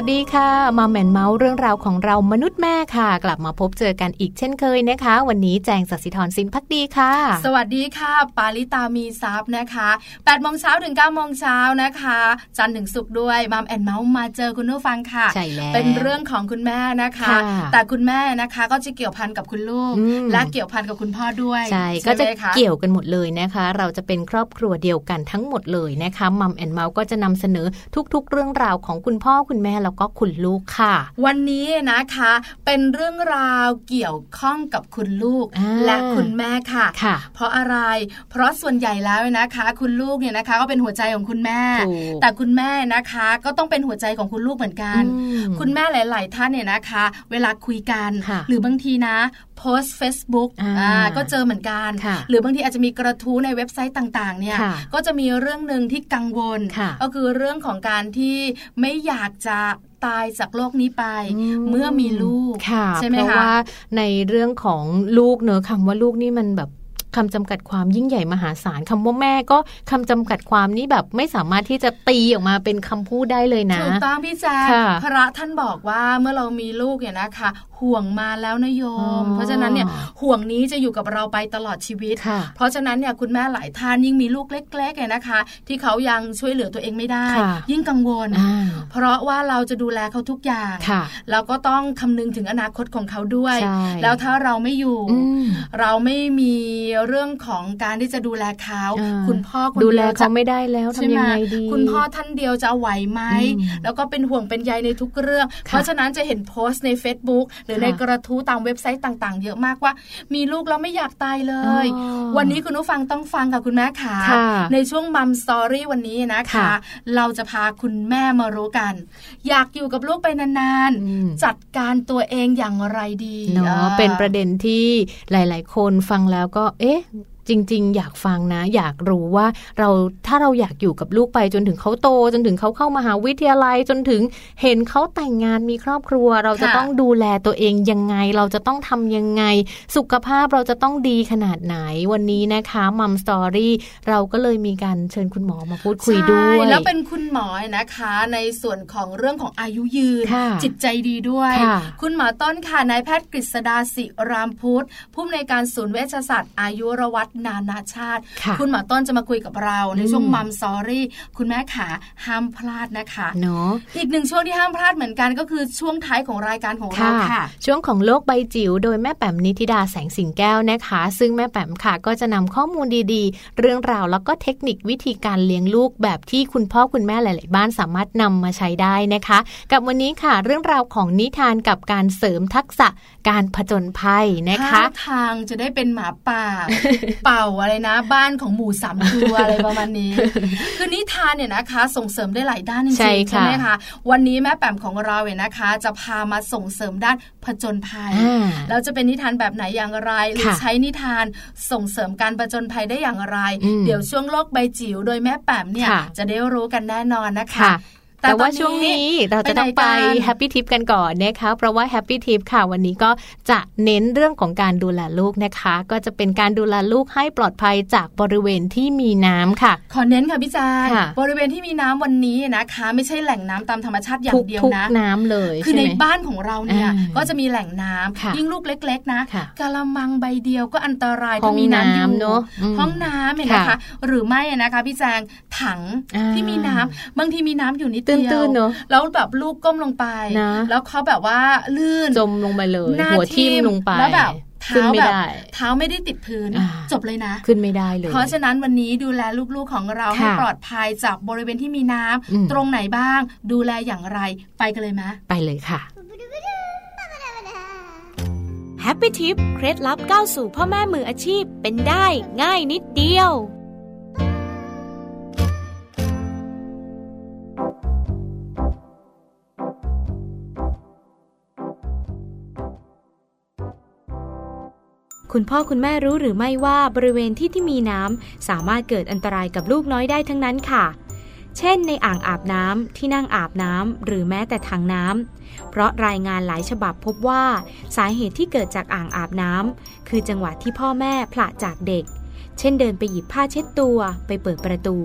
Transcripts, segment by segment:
วัสดีค่ะมาแมนเมาส์เรื่องราวของเรามนุษย์ ค่ะ กลับมาพบเจอกันอีกเช่นเคยนะคะ วันนี้แจงสัสิธรสินพักดีค่ะ สวัสดีค่ะ ปาลิตามีซับนะคะ8โมงเช้าถึง9โมงเช้านะคะ จันทร์ถึงศุกร์ด้วยมัมแอนเมาส์มาเจอคุณผู้ฟังค่ะใช่แล้วเป็นเรื่องของคุณแม่นะคะค่ะแต่คุณแม่นะคะก็จะเกี่ยวพันกับคุณลูกอืมและเกี่ยวพันกับคุณพ่อด้วยใช่ก็จะไหมคเกี่ยวกันหมดเลยนะคะ เราจะเป็นครอบครัวเดียวกันทั้งหมดเลยนะคะมัมแอนเมาส์ก็จะนำเสนอทุกๆ เรื่องราวของคุณพ่อคุณแม่แล้วก็คุณลูกค่ะ วันนี้นะคะเป็นเรื่องราวเกี่ยวข้องกับคุณลูกอ่าและคุณแม่ค่ะค่ะเพราะอะไร เพราะส่วนใหญ่แล้วนะคะ คุณลูกเนี่ยนะคะ ก็เป็นหัวใจของคุณแม่ถูกแต่คุณแม่นะคะ ก็ต้องเป็นหัวใจของคุณลูกเหมือนกันอืมคุณแม่หลาย ๆ ท่านเนี่ยนะคะ เวลาคุยกันค่ะหรือบางทีนะโพสต์ Facebook อ่าอ่าก็เจอเหมือนกันค่ะหรือบางทีอาจจะมีกระทู้ในเว็บไซต์ต่าง ๆ เนี่ยค่ะก็จะมีเรื่องหนึ่งที่กังวลค่ะก็คือเรื่องของการที่ไม่อยากจะ ตายจากโลกนี้ไปอืมเมื่อมีลูกค่ะใช่ไหมเพราะคะว่าในเรื่องของลูกเนอะคำว่าลูกนี่มันแบบคำจำกัดความยิ่งใหญ่มหาศาลคำว่าแม่ก็คำจำกัดความนี่แบบไม่สามารถที่จะตีออกมาเป็นคำพูดได้เลยนะถูกต้องพี่แจ๊คค่ะพระท่านบอกว่าเมื่อเรามีลูกเนี่ยนะคะ ห่วงมาแล้วนะโยมอ๋อเพราะฉะนั้นเนี่ยห่วงนี้จะอยู่กับเราไปตลอดชีวิตค่ะเพราะฉะนั้นเนี่ยคุณแม่หลายท่านยิ่งมีลูกเล็กๆเนี่ยนะคะ ที่เขายังช่วยเหลือตัวเองไม่ได้ค่ะยิ่งกังวลอ่าเพราะว่าเราจะดูแลเขาทุกอย่างค่ะแล้วก็ต้องคำนึงถึงอนาคตของเขาด้วยใช่แล้วถ้าเราไม่อยู่อืมเราไม่มีเรื่องของการที่จะดูแลเขาอ่าคุณพ่อคนดูเดีแลยวจะเขาไม่ได้แล้วใช่ทำไหมยังไงดีคุณพ่อท่านเดียวจะไหวไหมอืมแล้วก็เป็นห่วงเป็นใยในทุกเรื่อง เพราะฉะนั้นจะเห็นโพสต์ใน Facebook หรือค่ะในกระทู้ตามเว็บไซต์ต่างๆ เยอะมากว่า มีลูกแล้วไม่อยากตายเลยอ๋อวันนี้คุณผู้ฟังต้องฟังกับคุณแม่ขาค่ะ ในช่วงมัมสตอรี่วันนี้นะคะค่ะเราจะพาคุณแม่มารู้กัน อยากอยู่กับลูกไปนานอืมๆจัดการตัวเองอย่างไรดีเนาะอ่าเป็นประเด็นที่หลาย ๆ คนฟังแล้วก็เอ๊ะ จริง ๆ อยากฟังนะ อยากรู้ว่าเราถ้าเราอยากอยู่กับลูกไปจนถึงเขาโต จนถึงเขาเข้ามาหาวิทยาลัยจนถึงเห็นเขาแต่งงานมีครอบครัว เราจะค่ะต้องดูแลตัวเองยังไง เราจะต้องทำยังไง สุขภาพเราจะต้องดีขนาดไหนวันนี้นะคะมัมสตอรี่เราก็เลยมีการเชิญคุณหมอมาพูดคุยด้วยใช่แล้วเป็นคุณหมอนะคะ ในส่วนของเรื่องของอายุยืนค่ะจิตใจดีด้วยค่ะคุณหมอต้นค่ะนายแพทย์กฤษดาศิรามพุทธผู้อำนวยการศูนย์เวชศาสตร์อายุรวัฒนานาชาติค่ะณหมอต้นจะมาคุยกับเราในช่วงอืมมัมซอรี่คุณแม่ขาห้ามพลาดนะคะเนาะอีกหนึ่งช่วงที่ห้ามพลาดเหมือนกันก็คือช่วงท้ายของรายการของเราค่ะ ช่วงของโลกใบจิ๋วโดยแม่แป๋มนิธิดาแสงสิงแก้วนะคะ ซึ่งแม่แป๋มค่ะก็จะนำข้อมูลดีๆ เรื่องราวแล้วก็เทคนิควิธีการเลี้ยงลูกแบบที่คุณพ่อคุณแม่หลายๆ บ้านสามารถนำมาใช้ได้นะคะ กับวันนี้ค่ะ เรื่องราวของนิทานกับการเสริมทักษะการผจญภัยนะคะท่าทางจะได้เป็นหมาป่าเป่าอะไรนะ บ้านของหมูสามตัวอะไรประมาณนี้ คือนิทานเนี่ยนะคะ ส่งเสริมได้หลายด้านจริงใช่ๆค่ะไหมคะวันนี้แม่แป๋มของเราเนี่ยนะคะ จะพามาส่งเสริมด้านผจญภัยอ่าแล้วจะเป็นนิทานแบบไหนอย่างไรหรือคะใช้นิทานส่งเสริมการผจญภัยได้อย่างไรอืมเดี๋ยวช่วงโลกใบจิ๋วโดยแม่แป๋มเนี่ยค่ะจะได้รู้กันแน่นอนนะคะค่ะ แต่ว่าตอนช่วงนี้เราจะต้องไปไปไหนกัน Happy Tip กันก่อนนะคะเพราะว่า Happy Tip ค่ะวันนี้ก็จะเน้นเรื่องของการดูแลลูกนะคะ ก็จะเป็นการดูแลลูกให้ปลอดภัยจากบริเวณที่มีน้ำค่ะ ขอเน้นค่ะพี่แจงค่ะบริเวณที่มีน้ำวันนี้นะคะ ไม่ใช่แหล่งน้ำตามธรรมชาติอย่าทุงกเดียวทุกนะน้ำเลย คือในใช่ไหมบ้านของเราเนี่ยอ่าก็จะมีแหล่งน้ำค่ะยิ่งลูกเล็ก ๆนะค่ะกะละมังใบเดียวก็อันตรายห้อถ้างมีน้ำอยู่น้ำเนอะอืมห้องน้ำเนี่ยนะคะค่ะหรือไม่นะคะ พี่แจงถังอ่าที่มีน้ำบางทีมีน้ำอยู่นิดตื้เดียวนๆเนอะแล้วแบบลูกก้มลงไปนะแล้วเขาแบบว่าลื่นจมลงไปเลยหน้าหัวทิ่มลงไปแล้วแบบขึ้นเท้าไม่แบบได้เท้าไม่ได้ติดพื้นอ่าจบเลยนะ ขึ้นไม่ได้เลย เพราะฉะนั้นวันนี้ดูแลลูกๆของเราให้ค่ะปลอดภัยจากบริเวณที่มีน้ำอืมตรงไหนบ้าง ดูแลอย่างไรไปกันเลยมะ ไปเลยค่ะแฮปปี้ทิปเคล็ดลับก้าวสู่พ่อแม่มืออาชีพเป็นได้ง่ายนิดเดียว คุณพ่อคุณแม่รู้หรือไม่ว่าบริเวณที่ที่มีน้ำสามารถเกิดอันตรายกับลูกน้อยได้ทั้งนั้นค่ะ เช่น ในอ่างอาบน้ำที่นั่งอาบน้ำหรือแม้แต่ถังน้ำเพราะรายงานหลายฉบับพบว่า สาเหตุที่เกิดจากอ่างอาบน้ำคือจังหวะที่พ่อแม่ผละจากเด็ก เช่นเดินไปหยิบผ้าเช็ดตัวไปเปิดประตู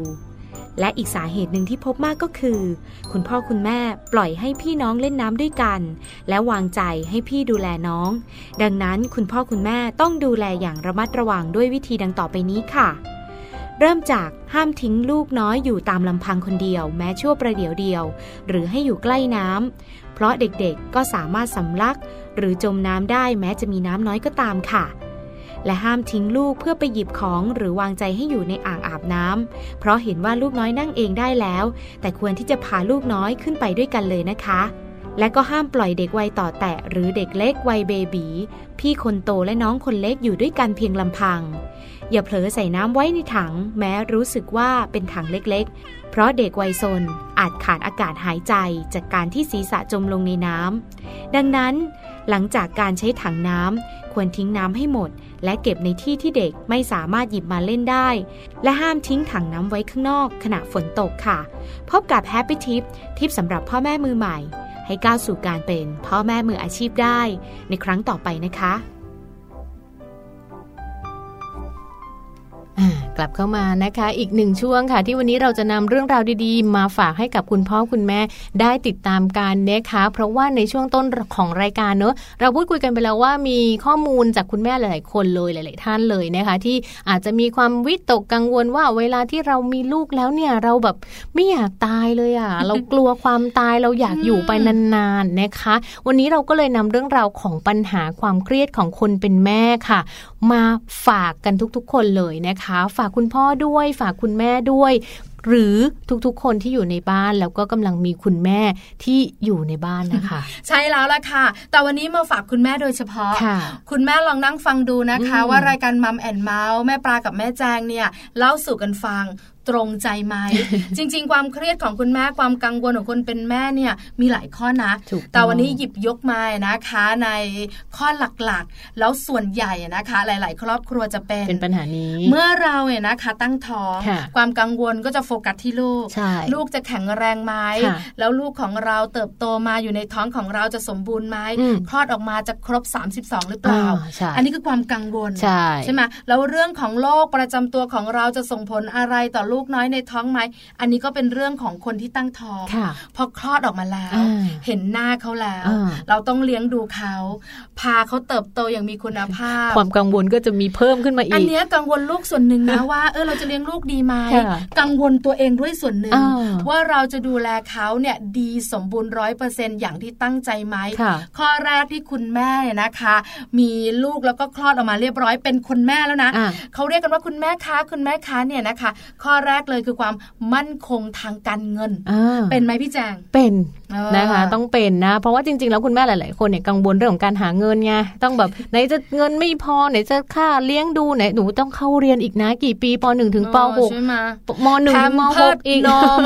และอีกสาเหตุหนึ่งที่พบมากก็คือ คุณพ่อคุณแม่ปล่อยให้พี่น้องเล่นน้ำด้วยกัน และวางใจให้พี่ดูแลน้อง ดังนั้นคุณพ่อคุณแม่ต้องดูแลอย่างระมัดระวังด้วยวิธีดังต่อไปนี้ค่ะ เริ่มจากห้ามทิ้งลูกน้อยอยู่ตามลำพังคนเดียว แม้ชั่วประเดี๋ยวเดียว หรือให้อยู่ใกล้น้ำเพราะเด็กๆก็สามารถสำลัก หรือจมน้ำได้แม้จะมีน้ำน้อยก็ตามค่ะ และห้ามทิ้งลูกเพื่อไปหยิบของหรือวางใจให้อยู่ในอ่างอาบน้ำเพราะเห็นว่าลูกน้อยนั่งเองได้แล้ว แต่ควรที่จะพาลูกน้อยขึ้นไปด้วยกันเลยนะคะ และก็ห้ามปล่อยเด็กวัยต่อแตะหรือเด็กเล็กวัยเบบีพี่คนโตและน้องคนเล็กอยู่ด้วยกันเพียงลำพัง อย่าเผลอใส่น้ำไว้ในถัง แม้รู้สึกว่าเป็นถังเล็กๆ เพราะเด็กวัยซนอาจขาดอากาศหายใจจากการที่ศีรษะจมลงในน้ำดังนั้น หลังจากการใช้ถังน้ำควรทิ้งน้ำให้หมด และเก็บในที่ที่เด็กไม่สามารถหยิบมาเล่นได้ และห้ามทิ้งถังน้ำไว้ข้างนอก ขณะฝนตกค่ะ พบกับ Happy Tip ทิปสำหรับพ่อแม่มือใหม่ ให้ก้าวสู่การเป็นพ่อแม่มืออาชีพได้ในครั้งต่อไปนะคะอ่า กลับเข้ามานะคะ อีกหนึ่งช่วงค่ะ ที่วันนี้เราจะนำเรื่องราวดีๆ มาฝากให้กับคุณพ่อคุณแม่ได้ติดตามกันนะคะ เพราะว่าในช่วงต้นของรายการเนอะเราพูดคุยกันไปแล้วว่ามีข้อมูลจากคุณแม่หลาย ๆ คนเลยหลาย ๆ ท่านเลยนะคะ ที่อาจจะมีความวิตกกังวลว่าเวลาที่เรามีลูกแล้วเนี่ยเราแบบไม่อยากตายเลยอะ เรากลัวความตายเราอยากอยู่ไปนาน ๆ นะคะ วันนี้เราก็เลยนำเรื่องราวของปัญหาความเครียดของคนเป็นแม่ค่ะ มาฝากกันทุกๆ คนเลยนะคะฝากคุณพ่อด้วย ฝากคุณแม่ด้วย หรือทุกๆ คนที่อยู่ในบ้านแล้วก็กำลังมีคุณแม่ที่อยู่ในบ้านนะคะ ใช่แล้วล่ะค่ะ แต่วันนี้มาฝากคุณแม่โดยเฉพาะค่ะคุณแม่ลองนั่งฟังดูนะคะอืมว่ารายการมัมแอนเมาส์แม่ปลากับแม่แจงเนี่ยเล่าสู่กันฟัง ตรงใจไหม จริง ๆ ความเครียดของคุณแม่ความกังวลของคนเป็นแม่เนี่ยมีหลายข้อนะถูกต้องแต่วันนี้หยิบยกมานะคะในข้อหลักๆ แล้วส่วนใหญ่นะคะ หลาย ๆ ครอบครัวจะเป็นเป็นปัญหานี้ เมื่อเราเนี่ยนะคะ ตั้งท้องค่ะความกังวลก็จะโฟกัสที่ลูกใช่ลูกจะแข็งแรงไหมค่ะแล้วลูกของเราเติบโตมาอยู่ในท้องของเราจะสมบูรณ์ไหมอืมคลอดออกมาจะครบ 32 หรือเปล่าอ่าใช่อันนี้คือความกังวลใช่ไหมแล้วเรื่องของโรคประจำตัวของเราจะส่งผลอะไรต่อลูกน้อยในท้องไหมอันนี้ก็เป็นเรื่องของคนที่ตั้งท้องค่ะพอคลอดออกมาแล้วอ่าเห็นหน้าเขาแล้วอ่าเราต้องเลี้ยงดูเขาพาเขาเติบโตอย่างมีคุณภาพ ความกังวลก็จะมีเพิ่มขึ้นมาอีอันกเนี้ยกังวลลูกส่วนหนึ่งนะว่าเออเราจะเลี้ยงลูกดีไหมค่ะกังวลตัวเองด้วยส่วนหนึ่งอ่าว่าเราจะดูแลเขาเนี่ยดีสมบูรณ์ร้อยเปอร์เซ็นอย่างที่ตั้งใจไหมค่ะข้อแรกที่คุณแม่เนี่ยนะคะ มีลูกแล้วก็คลอดออกมาเรียบร้อยเป็นคุณแม่แล้วนะอะเขาเรียกกันว่าคุณแม่ค้าคุณแม่ค้าเนี่ยนะคะ ข้อแรกเลยคือความมั่นคงทางการเงินอ่าเป็นไหมพี่แจง เป็นเออ นะคะ ต้องเป็นนะ เพราะว่าจริง ๆ แล้วคุณแม่หลาย ๆ คนเนี่ยกังวลเรื่องของการหาเงินไงต้องแบบไหนจะเงินไม่พอไหนจะค่าเลี้ยงดูไหนหนูต้องเข้าเรียนอีกนะ กี่ปีปหนึ่งถึงปหกใช่ไหมมหนึ่งถึงมหกแพมเพิร์สอีกนม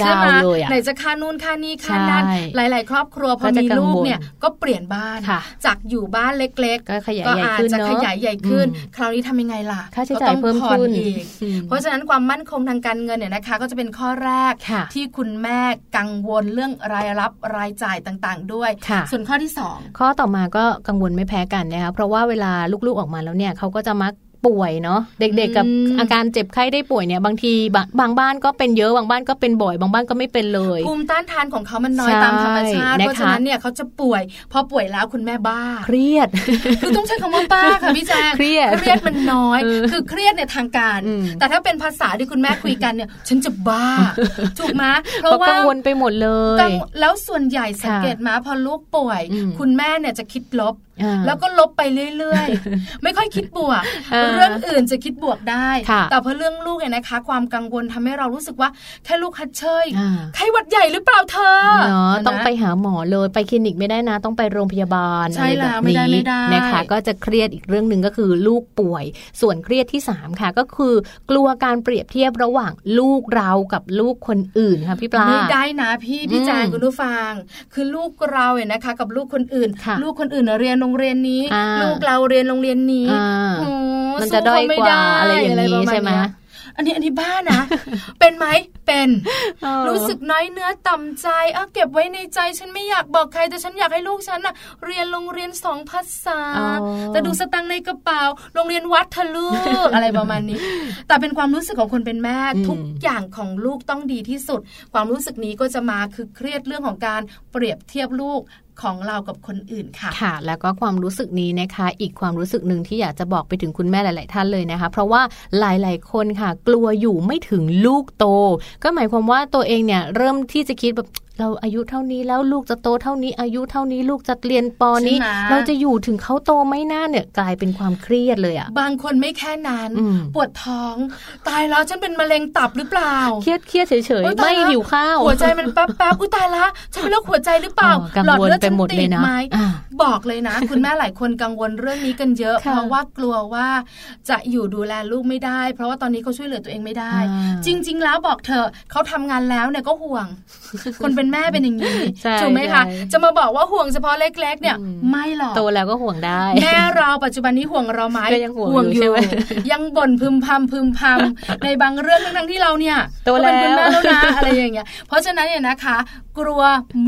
ยาวใช่ไหมเลยอะไหนจะค่านู่นค่านี่ค่านั่นใช่หลาย ๆ ครอบครัวพอก็จะมีกังลูกวลเนี่ยก็เปลี่ยนบ้านค่ะจากอยู่บ้านเล็กก็ขยายก็ใหญ่อาจขึ้นจะเนาะขยายใหญ่ขึ้นอืมคราวนี้ทำยังไงล่ะค่าใช้ก็จ่ายต้องเพิ่มผ่อนขึ้นอีกอืมเพราะฉะนั้นความมั่นคงทางการเงินเนี่ยนะคะ ก็จะเป็นข้อแรกค่ะที่คุณแม่กังวลเรื่องรายรับรายจ่ายต่างๆ ด้วยค่ะส่วนข้อที่สองข้อต่อมาก็กังวลไม่แพ้กันนะคะเพราะว่าเวลาลูกๆออกมาแล้วเนี่ยเขาก็จะมัก ป่วยเนาะเด็กๆกับอืมอาการเจ็บไข้ได้ป่วยเนี่ยบางทีบางบางบ้านก็เป็นเยอะบางบ้านก็เป็นบ่อย บางบ้านก็ไม่เป็นเลยภูมิต้านทานของเขามันน้อยใช่ตามธรรมชาตินะคะเพราะฉะนั้นเนี่ยเขาจะป่วย พอป่วยแล้วคุณแม่บ้า เครียดคือต้องใช้คำว่าบ้าค่ะพี่แจงเครียดเครียดมันน้อยเออคือเครียดในทางการอืมแต่ถ้าเป็นภาษาที่คุณแม่คุยกันเนี่ย ฉันจะบ้าถูกไหมเพเพราะราะว่ากังวลไปหมดเลยกังแล้วส่วนใหญ่สังเกตมาพอลูกป่วยอืมคุณแม่เนี่ยจะคิดลบอ่าแล้วก็ลบไปเรื่อยๆ ไม่ค่อยคิดบวกอ่าเรื่องอื่นจะคิดบวกได้ค่ะแต่พอเรื่องลูกเนี่ยนะคะ ความกังวลทำให้เรารู้สึกว่าแค่ลูกฮัดเชยอ่าไข้หวัดใหญ่หรือเปล่าเธอเนาะนะต้องไปหาหมอเลยไปคลินิกไม่ได้นะ ต้องไปโรงพยาบาลใช่อะไรแล้แบบวไม่ได้นี้ไม่ได้นะคะ ก็จะเครียดอีกเรื่องหนึ่งก็คือลูกป่วย ส่วนเครียดที่สามค่ะ ก็คือกลัวการเปรียบเทียบระหว่างลูกเรากับลูกคนอื่นค่ะพี่ปลาไม่ได้นะพี่พี่อืมแจงคุณผู้ฟัง คือลูกเราเนี่ยนะคะ กับลูกคนอื่นค่ะลูกคนอื่นน่ะเรียนโรงเรียนนี้อ่าลูกเราเรียนโรงเรียนนี้อ่าโอ้มันจะด้อยสู้เขไม่กว่าอะไรอย่างนี้ประาณใช่ไหมเนี้ยอันนี้อันนี้บ้านะ เป็นไหมเป็นเออรู้สึกน้อยเนื้อต่ำใจอะเก็บไว้ในใจฉันไม่อยากบอกใครแต่ฉันอยากให้ลูกฉันน่ะ เรียนโรงเรียนสองภาษาอ๋อแต่ดูสตังค์ในกระเป๋า โรงเรียนวัดทะลูกอะไรประมาณนี้ แต่เป็นความรู้สึกของคนเป็นแม่อืมทุกอย่างของลูกต้องดีที่สุด ความรู้สึกนี้ก็จะมาคือเครียดเรื่องของการเปรียบเทียบลูก ของเรากับคนอื่นค่ะค่ะ แล้วก็ความรู้สึกนี้นะคะ อีกความรู้สึกหนึ่งที่อยากจะบอกไปถึงคุณแม่หลาย ๆ ท่านเลยนะคะ เพราะว่าหลาย ๆ คนค่ะ กลัวอยู่ไม่ถึงลูกโต ก็หมายความว่าตัวเองเนี่ยเริ่มที่จะคิดแบบ เราอายุเท่านี้แล้วลูกจะโตเท่านี้ อายุเท่านี้ลูกจะเรียนปอนี้ใช่ไหมเราจะอยู่ถึงเขาโตไหม่น่าเนี่ยกลายเป็นความเครียดเลยอะบางคนไม่แค่นั้นอืมปวดท้อง ตายแล้วฉันเป็นมะเร็งตับหรือเปล่า เครียดเครียดเฉยโอ๊ยๆไม่ตายละหิวข้าว หัวใจมันแป๊บแป๊บๆอุ้ยตายละฉันเป็นโรคหัวใจหรือเปล่าอ๋อกังหลอดวลเลือดไปฉันหมดตีเลยบนะไหมอ่าบอกเลยนะ คุณแม่หลายคนกังวลเรื่องนี้กันเยอะค่ะเพราะว่ากลัวว่าจะอยู่ดูแลลูกไม่ได้ เพราะว่าตอนนี้เขาช่วยเหลือตัวเองไม่ได้อ่าจริง ๆ แล้วบอกเธอะเขาทำงานแล้วเนี่ยก็ห่วง คนเป็นแม่เป็นอย่างนี้ใช่ถูกไหมคะใช่จะมาบอกว่าห่วงเฉพาะเล็ก ๆ เนี่ยอืมไม่หรอกโตแล้วก็ห่วงได้แม่เราปัจจุบันนี้ห่วงเราไหมก็ยังห่วงอยู่ใช่ไหมยังบ่นพึมพำพึมพำในบางเรื่องทั้งๆที่เราเนี่ยโตก็เป็นคุณแม่แล้วแล้วนะอะไรอย่างเงี้ย เพราะฉะนั้นเนี่ยนะคะ กลัว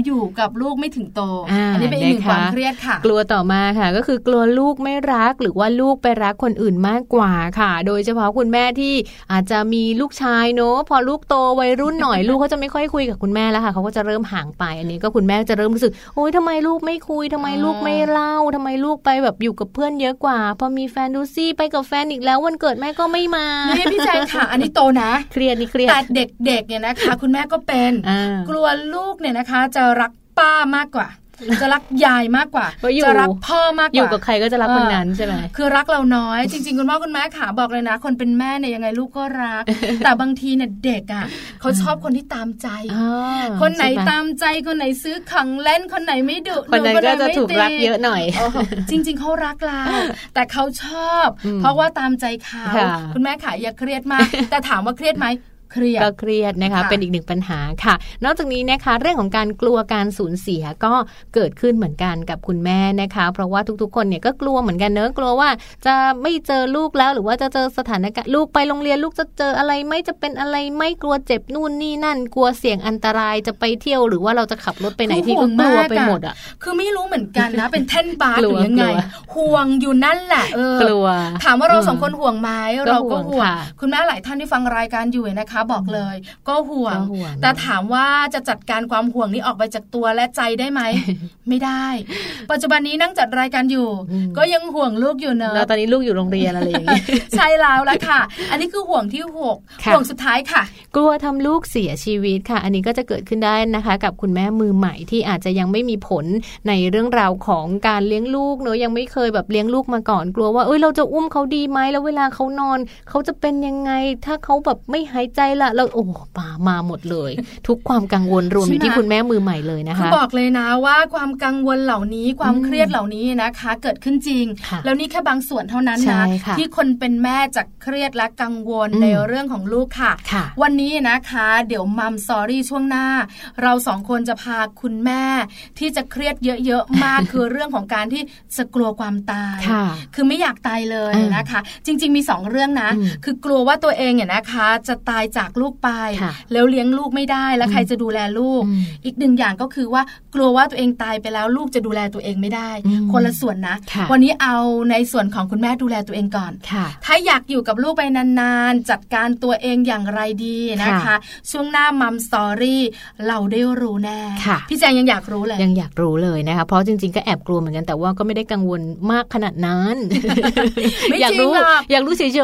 อยู่กับลูกไม่ถึงโตอ่าอันนี้เป็นอีกหนึ่งนะคะความเครียดค่ะกลัวต่อมาค่ะ ก็คือกลัวลูกไม่รักหรือว่าลูกไปรักคนอื่นมากกว่าค่ะ โดยเฉพาะคุณแม่ที่อาจจะมีลูกชายเนอะพอลูกโตวัยรุ่นหน่อยลูกเขาจะไม่ค่อยคุยกับคุณแม่แล้วค่ะเขาก็จะเริ่มห่างไปอันนี้ก็คุณแม่จะเริ่มรู้สึกโอ๊ยทำไมลูกไม่คุยทำไมลูกไม่เล่าทำไมลูกไปแบบอยู่กับเพื่อนเยอะกว่า พอมีแฟนดูซี่ไปกับแฟนอีกแล้ววันเกิดแม่ก็ไม่มานี่พี่แจงค่ะ อันนี้โตนะเครียดนี่เครียดแต่เด็กๆเนี่ยนะคะ คุณแม่ก็เป็นอ่ากลัวลูกเนี่ยนะคะ จะรักป้ามากกว่า จะรักยายมากกว่าเพราะอยู่จะรักพ่อมากกว่าอยู่กับใครก็จะรักคนนั้นใช่ไหมคือรักเราน้อยจริง ๆ คุณพ่อคุณแม่ขาบอกเลยนะ คนเป็นแม่เนี่ยยังไงลูกก็รัก แต่บางทีเนี่ยเด็กอะเขาชอบคนที่ตามใจอ่าคนไหนใช่มตามใจคนไหนซื้อของเล่นคนไหนไม่ดุคนนั้นดุก็ไหจะไม่ถูกรักตีเยอะหน่อยโอ้โหจริง ๆเขารักเราแต่เขาชอบอืมเพราะว่าตามใจเขาค่ะคุณแม่ขาอย่าเครียดมาก แต่ถามว่าเครียดไหม เครียดก็เครียดนะคะค่ะเป็นอีกหนึ่งปัญหาค่ะ นอกจากนี้นะคะ เรื่องของการกลัวการสูญเสียก็เกิดขึ้นเหมือนกันกับคุณแม่นะคะ เพราะว่าทุกๆ คนเนี่ยก็กลัวเหมือนกันเนอะกลัวว่าจะไม่เจอลูกแล้วหรือว่าจะเจอสถานการณ์ลูกไปโรงเรียนลูกจะเจออะไรไหม่จะเป็นอะไรไม่กลัวเจ็บนู่นนี่นั่น กลัวเสี่ยงอันตรายจะไปเที่ยวหรือว่าเราจะขับรถไปไหนที่ก็กลัวไปหมดอะคือไม่รู้เหมือนกันนะ เป็นเท่นบาร์กหลัรืวอยังไงกลัวห่วงอยู่นั่นแหละเออกลัว ถามว่าเราอืมสองคนห่วงไหมก็เราก็ห่ห่ววงงค่ะคุณแม่หลายท่านที่ฟังรายการอยู่นะคะบอกเลยก็ห่วงก็ห่วง แต่ถามว่าจะจัดการความห่วงนี้ออกไปจากตัวและใจได้ไหม ไม่ได้ ปัจจุบันนี้นั่งจัดรายการอยู่อืมก็ยังห่วงลูกอยู่เนอะแล้วตอนนี้ลูกอยู่โรงเรียนอะไรอย่างเงี้ยใช่แล้วละค่ะ อันนี้คือห่วงที่หกค่ะห่วงสุดท้ายค่ะ กลัวทำลูกเสียชีวิตค่ะ อันนี้ก็จะเกิดขึ้นได้นะคะ กับคุณแม่มือใหม่ที่อาจจะยังไม่มีผลในเรื่องราวของการเลี้ยงลูกเนอะยังไม่เคยแบบเลี้ยงลูกมาก่อนกลัวว่าเอ้ยเราจะอุ้มเขาดีไหมแล้วเวลาเขานอน เขาจะเป็นยังไง ถ้าเขาแบบไม่หายใจละเราโอ้มามาหมดเลย ทุกความกังวลรวมอยู่ที่ใช่ไหมคุณแม่มือใหม่เลยนะคือคะบอกเลยนะว่าความกังวลเหล่านี้ความอืมเครียดเหล่านี้นะคะ เกิดขึ้นจริงค่ะแล้วนี่แค่บางส่วนเท่านั้นใช่นะค่ะที่คนเป็นแม่จะเครียดและกังวลอืมในเรื่องของลูกค่ะค่ะ วันนี้นะคะ เดี๋ยวมัมสอรี่ช่วงหน้า เราสองคนจะพาคุณแม่ ที่จะเครียดเยอะๆมากคือเรื่องของการที่จะกลัวความตายค่ะคือไม่อยากตายเลยอ่านนะคะ จริง ๆ มีสองเรื่องนะอืมคือกลัวว่าตัวเองเนี่ยนะคะ จะตายจากลูกไปค่ะแล้วเลี้ยงลูกไม่ได้แล้วใครจะดูแลลูกอืมอีกหนึ่งอย่างก็คือว่ากลัวว่าตัวเองตายไปแล้วลูกจะดูแลตัวเองไม่ได้อืมคนละส่วนนะค่ะวันนี้เอาในส่วนของคุณแม่ดูแลตัวเองก่อนค่ะถ้าอยากอยู่กับลูกไปนานๆ จัดการตัวเองอย่างไรดีนะคะค่ะช่วงหน้ามัมสตอรี่เราได้รู้แน่ค่ะพี่แจงยังอยากรู้เลย ยังอยากรู้เลยนะคะ เพราะจริงๆก็แอบกลัวเหมือนกันแต่ว่าก็ไม่ได้กังวลมากขนาดนั้นไม่อยากจริงรู้หรอกอยากรู้เฉยเอ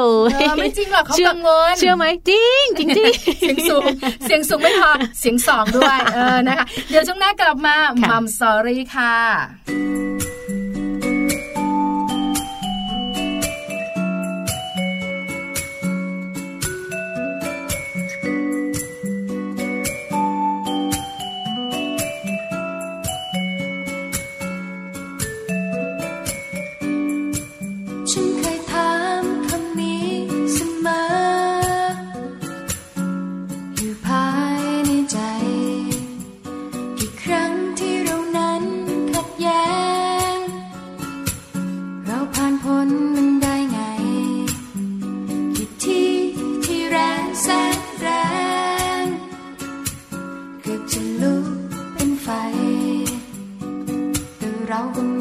อๆไม่จริงหรอกเขาชื่กังวลเชื่อไหมจริงจริงจริงเสียงสูง เสียงสูงไม่พอ เสียงสองด้วย เออนะคะ เดี๋ยวช่วงหน้ากลับมาค่ะมัมสอรี่ค่ะ แ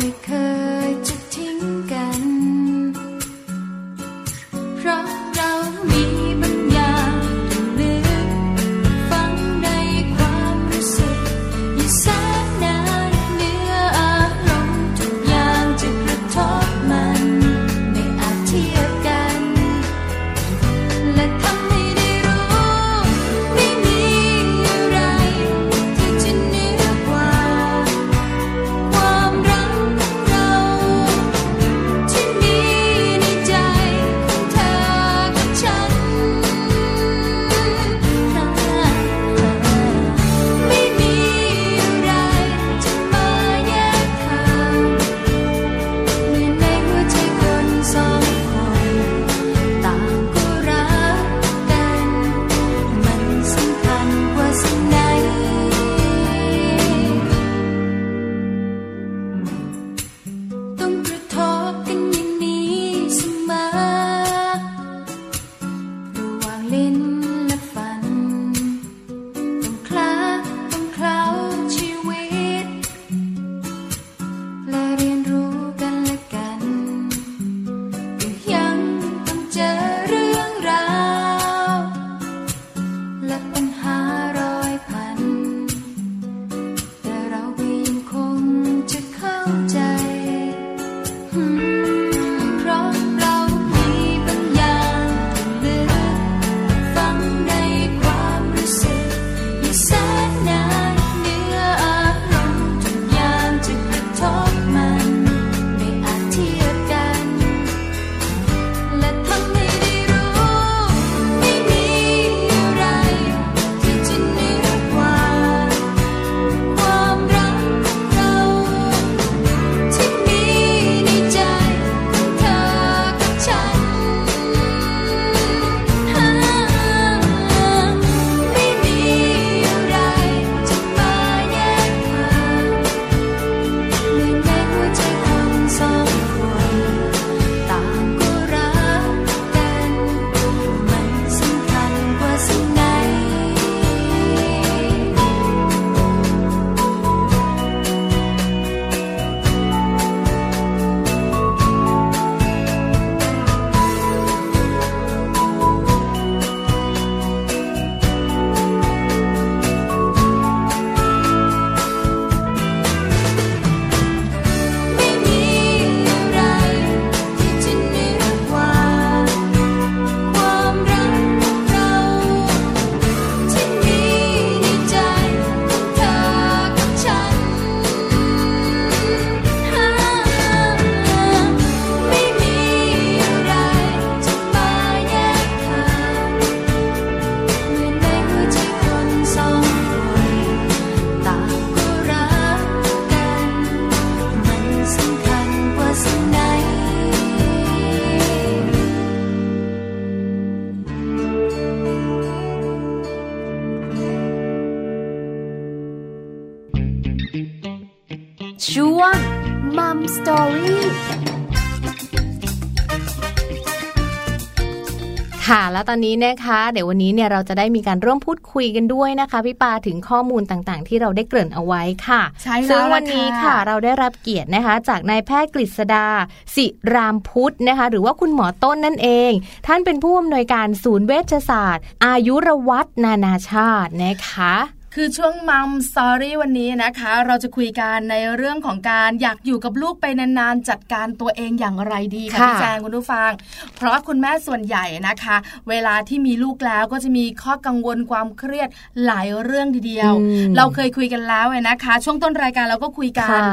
ค่ะ แล้วตอนนี้นะคะ เดี๋ยววันนี้เนี่ยเราจะได้มีการร่วมพูดคุยกันด้วยนะคะพี่ปาถึงข้อมูลต่างๆ ที่เราได้เกริ่นเอาไว้ค่ะใช่แล้วซึ่งล่ะวันนี้ค่ะค่ะ เราได้รับเกียรตินะคะ จากนายแพทย์กฤษดา สิรามพุทธนะคะ หรือว่าคุณหมอต้นนั่นเอง ท่านเป็นผู้อำนวยการศูนย์เวชศาสตร์ อายุรวัฒนานาชาตินะคะ คือช่วงมัมสตอรี่วันนี้นะคะ เราจะคุยกันในเรื่องของการอยากอยู่กับลูกไปนานๆ จัดการตัวเองอย่างไรดีค่ะค่ะพี่แจงคุณผู้ฟัง เพราะคุณแม่ส่วนใหญ่นะคะ เวลาที่มีลูกแล้วก็จะมีข้อกังวลความเครียดหลายเรื่องทีเดียวอืมเราเคยคุยกันแล้วนะคะ ช่วงต้นรายการเราก็คุยกันค่ะ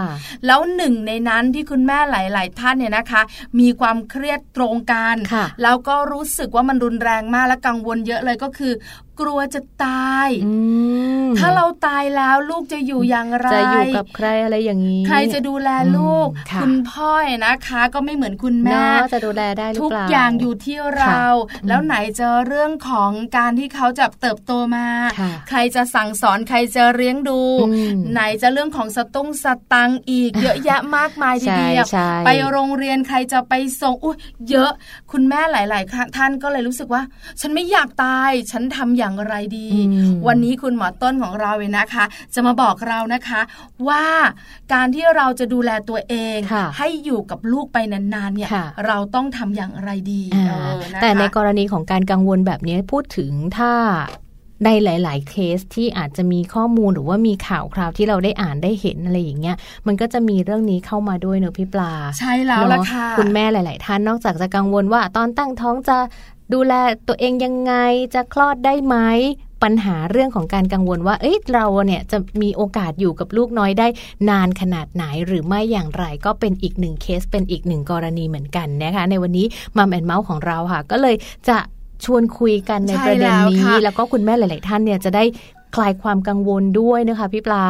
แล้วหนึ่งในนั้นที่คุณแม่หลาย ๆ ท่านเนี่ยนะคะ มีความเครียดตรงกันค่ะแล้วก็รู้สึกว่ามันรุนแรงมากและกังวลเยอะเลยก็คือ กลัวจะตายอืมถ้าเราตายแล้วลูกจะอยู่อย่างไรจะอยู่กับใครอะไรอย่างนี้ ใครจะดูแลลูกอืมค่ะณพ่อนะคะ ก็ไม่เหมือนคุณแม่เนาะจะดูแลได้หรือทุกเปล่าอย่างอยู่ที่เราค่ะแล้วไหนจะเรื่องของการที่เขาจะเติบโตมาค่ะใครจะสั่งสอนใครจะเลี้ยงดูอืมไหนจะเรื่องของสตุ้งสตังค์อีก เยอะแยะมากมายทีเดียวใช่ใช่ไปโรงเรียนใครจะไปส่งอุ้ยเยอะคุณแม่หลายๆครั้งท่านก็เลยรู้สึกว่า ฉันไม่อยากตาย ฉันทำอย่างไรดีอืมวันนี้คุณหมอต้นของเราเนี่ยนะคะ จะมาบอกเรานะคะ ว่าการที่เราจะดูแลตัวเองค่ะให้อยู่กับลูกไปนานๆเนี่ยค่ะเราต้องทำอย่างไรดีอ่าเออนะคะแต่ในกรณีของการกังวลแบบนี้พูดถึงถ้าในหลาย ๆ เคสที่อาจจะมีข้อมูลหรือว่ามีข่าวคราวที่เราได้อ่านได้เห็นอะไรอย่างเงี้ย มันก็จะมีเรื่องนี้เข้ามาด้วยเนอะพี่ปลา ใช่แล้วล่ะเนอค่ะ คุณแม่หลาย ๆ ท่านนอกจากจะกังวลว่าตอนตั้งท้องจะ ดูแลตัวเองยังไงจะคลอดได้ไหมปัญหาเรื่องของการกังวลว่า เอ้ยเราเนี่ยจะมีโอกาสอยู่กับลูกน้อยได้นานขนาดไหนหรือไม่อย่างไรก็เป็นอีกหนึ่งเคสเป็นอีกหนึ่งกรณีเหมือนกันนะคะ ในวันนี้มัมแอนเมาส์ของเราค่ะ ก็เลยจะชวนคุยกันในใช่ประเด็นแล้วนี้ค่ะแล้วก็คุณแม่หลาย ๆ ท่านเนี่ยจะได้ คลายความกังวลด้วยนะคะพี่ปลา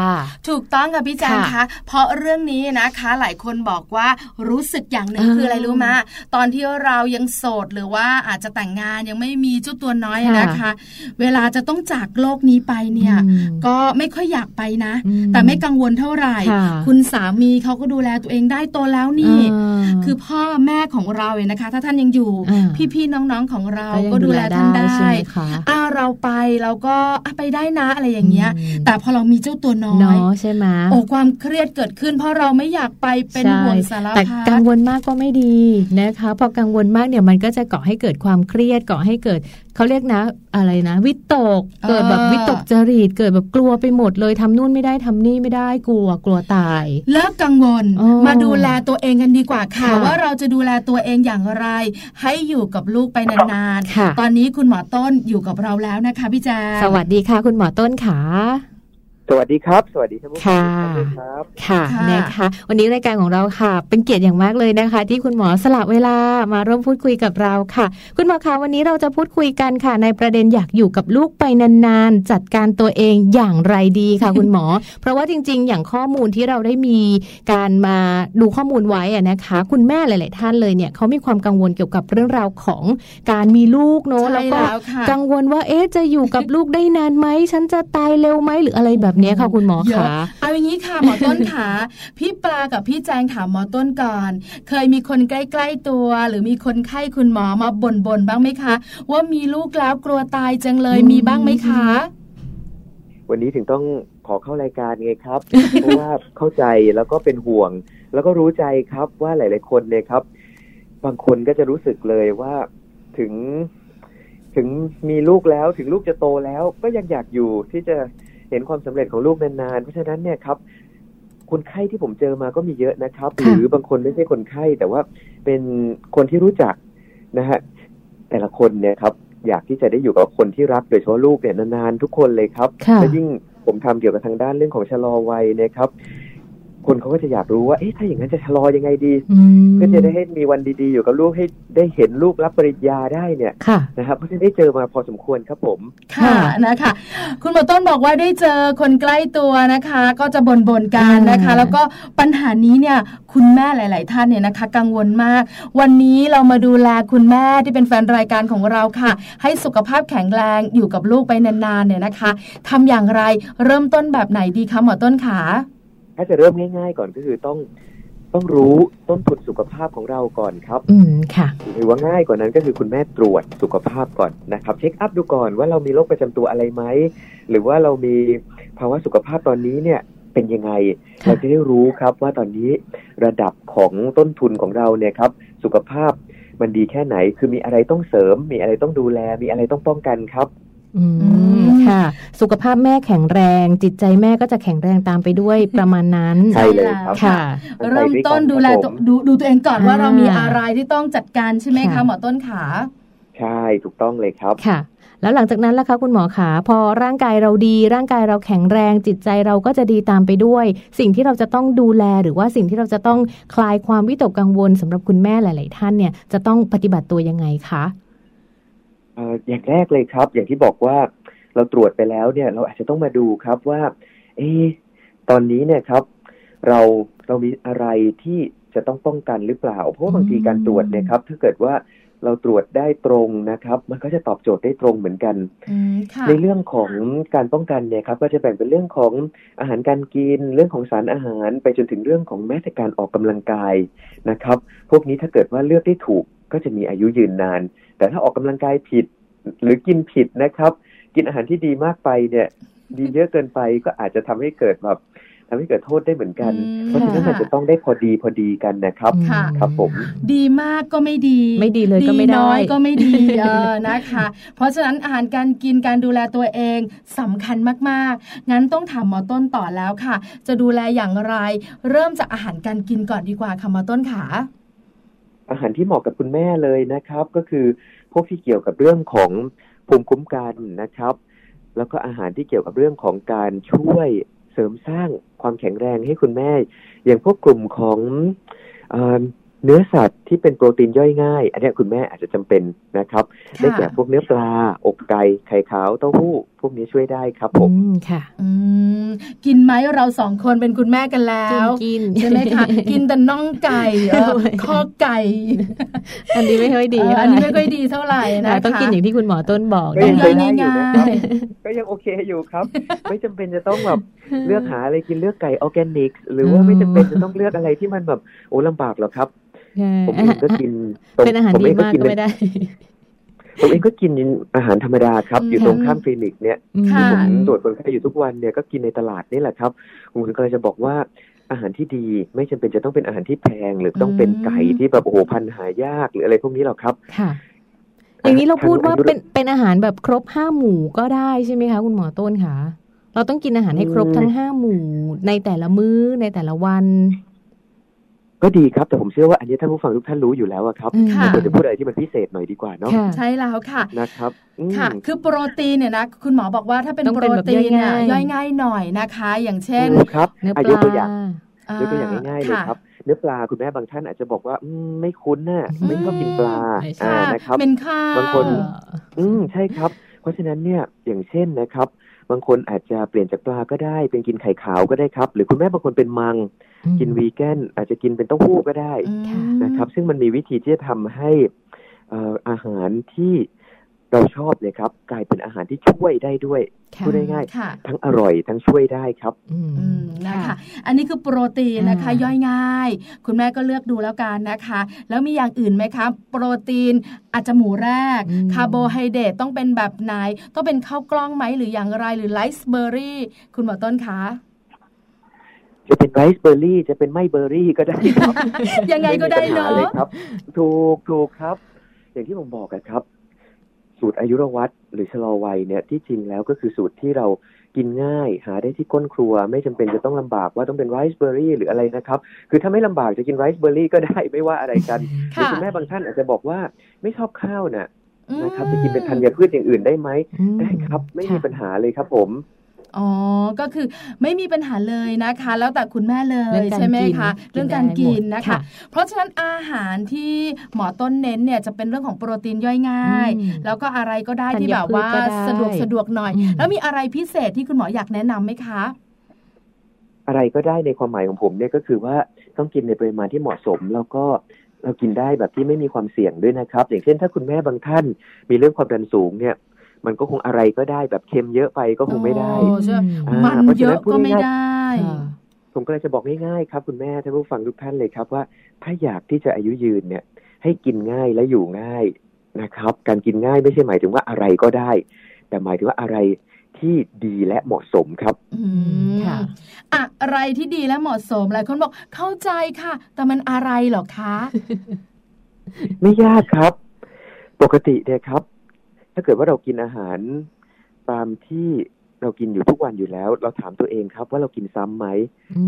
ถูกต้องค่ะพี่แจงค่ะคะเพราะเรื่องนี้นะคะหลายคนบอกว่ารู้สึกอย่างหนึ่งอ่าคืออะไรรู้มาตอนที่เรายังโสดหรือว่าอาจจะแต่งงานยังไม่มีเจ้าตัวน้อยค่ะนะคะ เวลาจะต้องจากโลกนี้ไปเนี่ยอืมก็ไม่ค่อยอยากไปนะอืมแต่ไม่กังวลเท่าไหร่ค่ะคุณสามีเขาก็ดูแลตัวเองได้โตแล้วนี่อ่าคือพ่อแม่ของเราเนี่ยนะคะ ถ้าท่านยังอยู่อ่าพี่ๆน้องๆของเราก็ยังก็ดูแลท่านได้ใช่ไหมคะอ่าเราไปเราก็อะไปได้นะอะไรอย่างเงี้ยอืมแต่พอเรามีเจ้าตัวน้อยเนาะใช่ไหมโอ้ความเครียดเกิดขึ้น เพราะเราไม่อยากไปเป็นใช่ห่วงสารแต่พักัดงวลมากก็ไม่ดีนะคะพอกังวลมากเนี่ยมันก็จะก่อให้เกิดความเครียดก่อให้เกิด เขาเรียกนะอะไรนะ วิตกเออเกิดแบบวิตกจริตเกิดแบบกลัวไปหมดเลยทำนู่นไม่ได้ทำนี่ไม่ได้กลัวกลัวตายเลิกกังวลอ๋อมาดูแลตัวเองกันดีกว่าค่ะค่ะ ว่าเราจะดูแลตัวเองอย่างไร ให้อยู่กับลูกไปนานค่ะๆตอนนี้คุณหมอต้นอยู่กับเราแล้วนะคะพี่แจงสวัสดีค่ะ คุณหมอต้นขา สวัสดีครับ สวัสดีท่านผู้ฟัค่ะงทุกท่านด้วยครับค่ะค่ะนะคะวันนี้รายการของเราค่ะ เป็นเกียรติอย่างมากเลยนะคะ ที่คุณหมอสละเวลามาร่วมพูดคุยกับเราค่ะ คุณหมอคะวันนี้เราจะพูดคุยกันค่ะ ในประเด็นอยากอยู่กับลูกไปนานๆ จัดการตัวเองอย่างไรดีค่ะ คุณหมอ เพราะว่าจริง ๆ อย่างข้อมูลที่เราได้มีการมาดูข้อมูลไว้อะนะคะ คุณแม่หลาย ๆ ท่านเลยเนี่ยเขามีความกังวลเกี่ยวกับเรื่องราวของการมีลูกเนอะใช่แล้วก็แล้วค่ะกังวลว่าเอ๊ะจะอยู่กับลูกได้นานไหมฉันจะตายเร็วไหมหรืออะไรแบบเนี้ยค่ะคุณหมอเยอะคะเอาอย่างนี้ค่ะหมอต้นขาพี่ปลากับพี่แจงถามหมอต้นก่อน เคยมีคนใกล้ ๆตัว หรือมีคนไข้คุณหมอมาบ่นๆบ้างไหมคะ ว่ามีลูกแล้วกลัวตายจังเลยอืมมีบ้างไหมคะ วันนี้ถึงต้องขอเข้ารายการไงครับเพราะว่าเข้าใจแล้วก็เป็นห่วง แล้วก็รู้ใจครับว่าหลาย ๆ คนเนี่ยครับ บางคนก็จะรู้สึกเลยว่าถึงถึงมีลูกแล้วถึงลูกจะโตแล้วก็ยังอยากอยู่ที่จะ เห็นความสำเร็จของลูกนานๆ เพราะฉะนั้นเนี่ยครับคนไข้ที่ผมเจอมาก็มีเยอะนะครับหค่ะรือบางคนไม่ใช่คนไข้แต่ว่าเป็นคนที่รู้จักนะฮะแต่ละคนเนี่ยครับ อยากที่จะได้อยู่กับคนที่รักโดยเฉพาะลูกเนี่ยนานๆทุกคนเลยครับค่ะและยิ่งผมทำเกี่ยวกับทางด้านเรื่องของชะลอวัยเนะครับ คนเขาก็จะอยากรู้ว่าเอ๊ะถ้าอย่างนั้นจะชะลอยังไงดีอืมเพื่อจะได้ให้มีวันดีๆ อยู่กับลูกให้ได้เห็นลูกรับปริญญาได้เนี่ยค่ะนะครับเพราะฉะนั้นได้เจอมาพอสมควรครับผม ค่ะนะคะ คุณหมอต้นบอกว่าได้เจอคนใกล้ตัวนะคะ ก็จะบ่นบ่นๆกันนะคะอ่าแล้วก็ปัญหานี้เนี่ยคุณแม่หลาย ๆ ท่านเนี่ยนะคะ กังวลมาก วันนี้เรามาดูแลคุณแม่ที่เป็นแฟนรายการของเราค่ะ ให้สุขภาพแข็งแรงอยู่กับลูกไปนานๆเนี่ยนะคะทำอย่างไรเริ่มต้นแบบไหนดีคะหมอต้นขา ถ้าจะเริ่มง่าย ๆ ก่อนก็คือต้องต้องรู้ต้นทุนสุขภาพของเราก่อนครับ อืมค่ะ หรือว่าง่ายกว่านั้นก็คือคุณแม่ตรวจสุขภาพก่อนนะครับ เช็คอัพดูก่อนว่าเรามีโรคประจำตัวอะไรไหม หรือว่าเรามีภาวะสุขภาพตอนนี้เนี่ยเป็นยังไงค่ะเราจะได้รู้ครับว่าตอนนี้ระดับของต้นทุนของเราเนี่ยครับ สุขภาพมันดีแค่ไหน คือมีอะไรต้องเสริม มีอะไรต้องดูแล มีอะไรต้องป้องกันครับอือืมม ค่ะ สุขภาพแม่แข็งแรง จิตใจแม่ก็จะแข็งแรงตามไปด้วยประมาณนั้นใช่เลยครับค่ะต้องไปเริ่มวยกัต้นดูแลตัวครับผมดูดูตัวเองก่อนอ่าว่าเรามีอะไรที่ต้องจัดการใช่ไหมคะค่ะหมอต้นขาใช่ถูกต้องเลยครับค่ะแล้วหลังจากนั้นล่ะคะคุณหมอขาพอร่างกายเราดี ร่างกายเราแข็งแรง จิตใจเราก็จะดีตามไปด้วย สิ่งที่เราจะต้องดูแลหรือว่าสิ่งที่เราจะต้องคลายความวิตกกังวลสำหรับคุณแม่หลาย ๆ ท่านเนี่ยจะต้องปฏิบัติตัวยังไงคะเอ่ออย่างแรกเลยครับ อย่างที่บอกว่าเราตรวจไปแล้วเนี่ยเราอาจจะต้องมาดูครับว่า เอะตอนนี้เนี่ยครับ เราเรามีอะไรที่จะต้องป้องกันหรือเปล่า เพราะว่าบางทีการตรวจเนี่ยครับ ถ้าเกิดว่าเราตรวจได้ตรงนะครับ มันก็จะตอบโจทย์ได้ตรงเหมือนกันอืมค่ะในเรื่องของการป้องกันเนี่ยครับ ก็จะแบ่งเป็นเรื่องของอาหารการกิน เรื่องของสารอาหาร ไปจนถึงเรื่องของแม้แต่การออกกำลังกายนะครับ พวกนี้ถ้าเกิดว่าเลือกได้ถูกก็จะมีอายุยืนนาน แต่ถ้าออกกำลังกายผิดหรือกินผิดนะครับ กินอาหารที่ดีมากไปเนี่ย ดีเยอะเกินไปก็อาจจะทำให้เกิดแบบทำให้เกิดโทษได้เหมือนกันอืมเพราะฉะนั้นค่ะอาจจะต้องได้พอดีพอดีกันนะครับค่ะครับผม ดีมากก็ไม่ดี ไม่ดีเลยก็ไม่ได้น้อยก็ไม่ดีเออนะคะ เพราะฉะนั้นอาหารการกินการดูแลตัวเองสำคัญมากๆ งั้นต้องถามหมอต้นต่อแล้วค่ะ จะดูแลอย่างไร เริ่มจากอาหารการกินก่อนดีกว่าค่ะหมอต้นขา อาหารที่เหมาะกับคุณแม่เลยนะครับ ก็คือพวกที่เกี่ยวกับเรื่องของภูมิคุ้มกันนะครับ แล้วก็อาหารที่เกี่ยวกับเรื่องของการช่วยเสริมสร้างความแข็งแรงให้คุณแม่ อย่างพวกกลุ่มของเอ่อเนื้อสัตว์ที่เป็นโปรตีนย่อยง่าย อันเนี้ยคุณแม่อาจจะจำเป็นนะครับค่ะได้แก่พวกเนื้อปลา อกไก่ไข่ขาวเต้าหู้พวกนี้ช่วยได้ครับผมอืมค่ะ อืมกินไหมเราสองคนเป็นคุณแม่กันแล้กินวกินใช่ไหมคะกินแต่น่องไก่เออข้อไก่ อันนี้ไม่ค่อยดีเอออันนี้ไม่ค่อยดีเท่าไหร่นะอ่าคะต้องกินอย่างที่คุณหมอต้นบอกก็ยังนะไปคะได้อยู่นะครับง่ายก็ยังโอเคอยู่ครับ ไม่จำเป็นจะต้องแบบเลือกหาอะไรกินเลือกไก่ออร์แกนิก หรือว่าไม่จำเป็นจะต้องเลือกอะไรที่มันแบบโอ้ลำบากหรอกครับผมเองก็กินตรงเป็นอาหารผมดีเองก็มากกินก็ไม่ได้ ผมเองก็กินอาหารธรรมดาครับอืมอยู่ตรงข้ามคลินิกเนี่ยค่ะที่ผมตรวจคนไข้อยู่ทุกวันเนี่ยก็กินในตลาดนี่แหละครับผมก็เลยจะบอกว่าอาหารที่ดีไม่จำเป็นจะต้องเป็นอาหารที่แพง หรือต้องเป็นไก่ที่แบบโอ้โหพันธุ์หายากหรืออะไรพวกนี้หรอกครับค่ะอย่างนี้เราพูดว่าทางเป็นเป็นอาหารแบบครบห้าหมู่ก็ได้ใช่ไหมคะคุณหมอต้นคะเราต้องกินอาหารให้ครบทั้งห้าหมู่ในแต่ละมื้อในแต่ละวัน ก็ดีครับ แต่ผมเชื่อว่าอันนี้ท่านผู้ฟังทุกท่านรู้อยู่แล้วอะครับอืมค่ะแต่ควรจะพูดอะไรที่มันพิเศษหน่อยดีกว่าเนาะค่ะใช่แล้วค่ะนะครับอืมค่ะ คือโปรตีนเนี่ยนะคุณหมอบอกว่าถ้าเป็นต้องโปเป็นรแบบตีนเนี่ยย่ย่ออยยง่าง่ายยหน่อยนะคะ อย่างเช่นถูกครับเนื้ออาปยุลาตัวอย่างอ่ยกตัวอย่างง่ายๆเลยค่ะครับเนื้อปลาคุณแม่บางท่านอาจจะบอกว่าอืมไม่คุ้นน่ะไม่ชอบกินปลาไม่ใช่อ่าค่ะนะครับเป็นข้าวบางคน อืมใช่ครับ เพราะฉะนั้นเนี่ยอย่างเช่นนะครับ บางคนอาจจะเปลี่ยนจากปลาก็ได้ เป็นกินไข่ขาวก็ได้ครับ หรือคุณแม่บางคนเป็นมังอืมกินวีแกนอาจจะกินเป็นเต้าหู้ก็ได้อืมค่ะนะครับ ซึ่งมันมีวิธีที่จะทำให้เอ่ออาหารที่ เราชอบเลยครับ กลายเป็นอาหารที่ช่วยได้ด้วยค่ะพูดง่ายค่ะๆทั้งอร่อยทั้งช่วยได้ครับอืมอืมนะคะอันนี้คือโปรตีนนะคะอ่าย่อยง่าย คุณแม่ก็เลือกดูแล้วกันนะคะ แล้วมีอย่างอื่นไหมคะโปรตีนอาจจะหมู่แรกอืมคาร์โบไฮเดรตต้องเป็นแบบไหนต้องเป็นข้าวกล้องไหมหรืออย่างไรหรือไรซ์เบอร์รี่คุณหมอต้นคะจะเป็นไรซ์เบอร์รี่จะเป็นไม่เบอร์รี่ก็ได้ครับยังไงก็ได้ม่มีปัญหเนาะเลยครับถูกถูกครับ อย่างที่ผมบอกกันครับ สูตรอายุรวัตหรือชะลอวัยเนี่ยที่จริงแล้วก็คือสูตรที่เรากินง่าย หาได้ที่ก้นครัว ไม่จำเป็นจะต้องลำบากว่าต้องเป็นไรซ์เบอร์รี่หรืออะไรนะครับ คือถ้าไม่ลำบากจะกินไรซ์เบอร์รี่ก็ได้ไม่ว่าอะไรกันหรือค่ะคุณแม่บางท่านอาจจะบอกว่าไม่ชอบข้าวน่ะอืมนะครับจะกินเป็นธัญพืชอย่างอื่นได้ไหมอืมได้ครับ ไม่มีค่ะปัญหาเลยครับผม อ๋อ ก็คือไม่มีปัญหาเลยนะคะ แล้วแต่คุณแม่เลเรื่อยงการใช่ไหมกินคะกินเรื่องการได้หมดกินนะคะค่ะเพราะฉะนั้นอาหารที่หมอต้นเน้นเนี่ยจะเป็นเรื่องของโปรตีนย่อยง่ายอืมแล้วก็อะไรก็ได้ธัญที่แบบว่าพืชก็ได้สะดวกสะดวกหน่อยอืมแล้วมีอะไรพิเศษที่คุณหมออยากแนะนำไหมคะ อะไรก็ได้ในความหมายของผมเนี่ยก็คือว่าต้องกินในปริมาณที่เหมาะสมแล้วก็เรากินได้แบบที่ไม่มีความเสี่ยงด้วยนะครับ อย่างเช่นถ้าคุณแม่บางท่านมีเรื่องความดันสูงเนี่ย มันก็คงอะไรก็ได้แบบเค็มเยอะไปก็คงไม่ได้โอ้ใช่อืมอ่ามันเพราะฉะนั้นเยอะก็ไม่พูดง่ายๆได้ค่ะถูผมก็เลยจะบอกง่ายๆครับ คุณแม่ท่านผู้ฟังทุกท่านเลยครับว่า ถ้าอยากที่จะอายุยืนเนี่ย ให้กินง่ายและอยู่ง่ายนะครับ การกินง่ายไม่ใช่หมายถึงว่าอะไรก็ได้ แต่หมายถึงว่าอะไรที่ดีและเหมาะสมครับอืมค่ะอะไรที่ดีและเหมาะสมหลายคนบอกเข้าใจค่ะ แต่มันอะไรเหรอคะ ไม่ยากครับ ปกติเนี่ยครับ ถ้าเกิดว่าเรากินอาหารตามที่เรากินอยู่ทุกวันอยู่แล้ว เราถามตัวเองครับว่าเรากินซ้ำไหม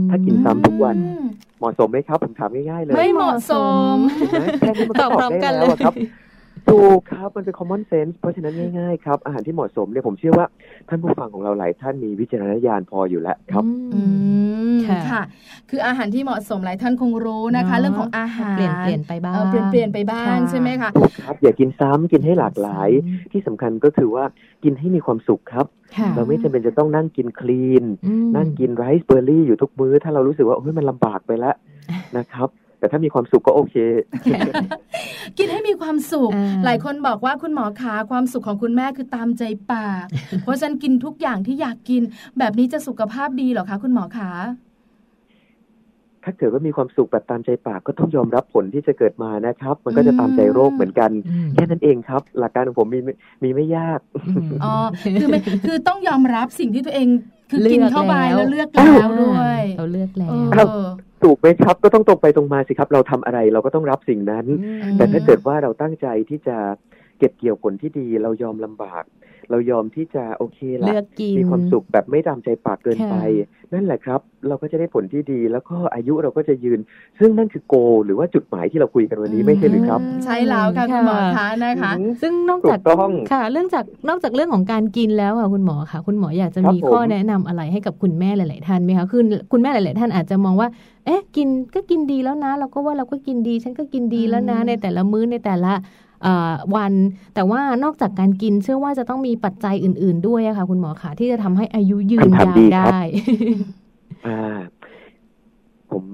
ถ้ากินซ้ำทุกวันอืมเหมาะสมไหมครับ ผมถามง่ายๆเลย ไม่เหมาะสมเห็นไหมแค่นี้มันก็ตอบตพร้ออบมได้กันแล้วอะเลยครับ ถูกครับมันเป็น common sense เพราะฉะนั้นง่ายๆครับ อาหารที่เหมาะสมเนี่ยผมเชื่อว่าท่านผู้ฟังของเราหลายท่านมีวิจารณญาณพออยู่แล้วครับอืมค่ะค่ะ คืออาหารที่เหมาะสมหลายท่านคงรู้นะคะเนอะเรื่องของอาหารเปลี่ยนเปลี่ยนไปบ้างเออเปลี่ยนเปลี่ยนไปบ้างค่ะใช่ไหมคะถูกครับอย่ากินซ้ำกินให้หลากหลาย ที่สำคัญก็คือว่ากินให้มีความสุขครับค่ะเราไม่จำเป็นจะต้องนั่งกินคลีนอืมนั่งกินไรซ์เบอร์รี่อยู่ทุกมื้อ ถ้าเรารู้สึกว่าโอ้ยมันลำบากไปแล้วนะครับ แต่ถ้ามีความสุขก็โอเค กินให้มีความสุขอ่าหลายคนบอกว่าคุณหมอขาความสุขของคุณแม่คือตามใจปาก เพราะฉะนันกินทุกอย่างที่อยากกิน แบบนี้จะสุขภาพดีเหรอคะคุณหมอขาถ้าเกิดว่ามีความสุขแบบตามใจปากก็ต้องยอมรับผลที่จะเกิดมานะครับ มันก็จะตามใจโรคเหมือนกันอืมแค่นั้นเองครับ หลักการของผมมีมีไม่ยากมอ๋อคือไม่คือต้องยอมรับสิ่งที่ตัวเองคือเลือกกินเข้าไปแล้วแล้วเลือกแล้วด้วยเราเลือกแล้เอวครับอ ถูกไหมครับก็ต้องตรงไปตรงมาสิครับ เราทำอะไรเราก็ต้องรับสิ่งนั้นมแต่ถ้าเกิดว่าเราตั้งใจที่จะเก็บเกี่ยวผลที่ดี เรายอมลำบาก เรายอมที่จะโอเคละเลือกกินมีความสุขแบบไม่ตามใจปากเกินค่ะไป นั่นแหละครับ เราก็จะได้ผลที่ดี แล้วก็อายุเราก็จะยืน ซึ่งนั่นคือโก หรือว่าจุดหมายที่เราคุยกันวันนี้ไม่ใช่หรือครับ ใช่แล้วค่ะคุณหมอคะนะคะอืมซึ่งนอกจากถูกต้องค่ะ เรื่องจากนอกจากเรื่องของการกินแล้วค่ะคุณหมอค่ะ คุณหมออยากจะครับมีข้อผมแนะนำอะไรให้กับคุณแม่หลาย ๆ ท่านไหมคะคือคุณแม่หลาย ๆ ท่านอาจจะมองว่า เอ๊ะกินก็กินดีแล้วนะ เราก็ว่าเราก็กินดี ฉันก็กินดีแล้วนะอืมในแต่ละมื้อในแต่ละเอ่อวัน แต่ว่านอกจากการกินเชื่อว่าจะต้องมีปัจจัยอื่น ๆ ด้วยอะค่ะ คุณหมอค่ะที่จะทำให้อายุยืนคำถามยาวดีครับได้อ่าผม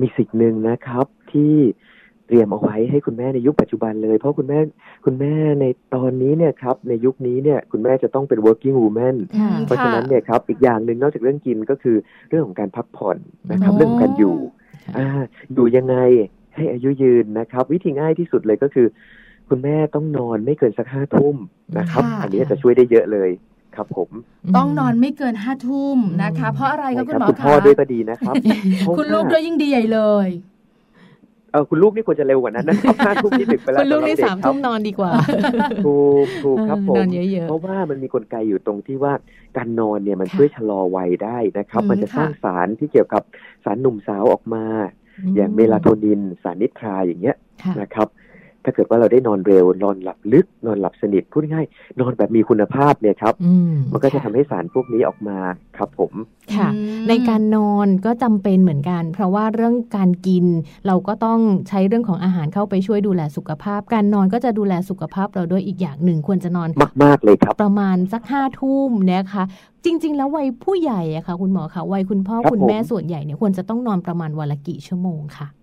มีสิ่งหนึ่งนะครับ ที่เต รียมเอาไว้ให้คุณแม่ในยุคปัจจุบันเลย เพราะคุณแม่คุณแม่ในตอนนี้เนี่ยครับในยุคนี้เนี่ยคุณแม่จะต้องเป็น working woman ค่ะเพราะฉะนั้นเนี่ยครับอีกอย่างหนึ่งนอกจากเรื่องกินก็คือเรื่องของการพักผ่อนนะครับอ๋อเรื่องของการอยู่ค่ะอ่าอยู่ยังไงให้อายุยืนนะครับ วิธีง่ายที่สุดเลยก็คือ คุณแม่ต้องนอนไม่เกินสักห้าทุ่มนะครับค่ะอันนี้จะช่วยได้เยอะเลยครับผมต้องนอนไม่เกินห้าทุ่มนะคะ เพราะอะไรคะใช่คุณหมอคุณคะพ่อด้วยก็ดีนะครับเพราะคุณลูกว่าด้วยยิ่งดีใหญ่เลย เออคุณลูกนี่ควรจะเร็วกว่านั้นนะครับห้าทุ่มที่ดึกไปแล้วคุณลูกนี่ำหรับสามเด็ทุ่มนอนดีกว่าถูกถูกครับผมนอนเยอะเพราะว่ามันมีกลไกอยู่ตรงที่ว่าการนอนเนี่ยมันค่ะช่วยชะลอวัยได้นะครับอืมมันจะสร้างค่ะสารที่เกี่ยวกับสารหนุ่มสาวออกมาๆอย่างเมลาโทนิน สารนิทราอย่างเงี้ยค่ะนะครับ ถ้าเกิดว่าเราได้นอนเร็วนอนหลับลึก นอนหลับสนิทพูดง่ายๆนอนแบบมีคุณภาพเนี่ยครับอืมมันก็จะค่ทำให้สารพวกนี้ออกมาครับผมค่ะอืมในการนอนก็จำเป็นเหมือนกัน เพราะว่าเรื่องการกิน เราก็ต้องใช้เรื่องของอาหารเข้าไปช่วยดูแลสุขภาพ การนอนก็จะดูแลสุขภาพเราด้วยอีกอย่างหนึ่งควรจะนอนมาก ๆเลยครับ ประมาณสักห้าทุ่มนะคะ จริง ๆ แล้ววัยผู้ใหญ่อะค่ะ คุณหมอคะวัยคุณพ่อครับคุณแม่ผมส่วนใหญ่เนี่ยควรจะต้องนอนประมาณวันละกี่ชั่วโมงค่ะอ่า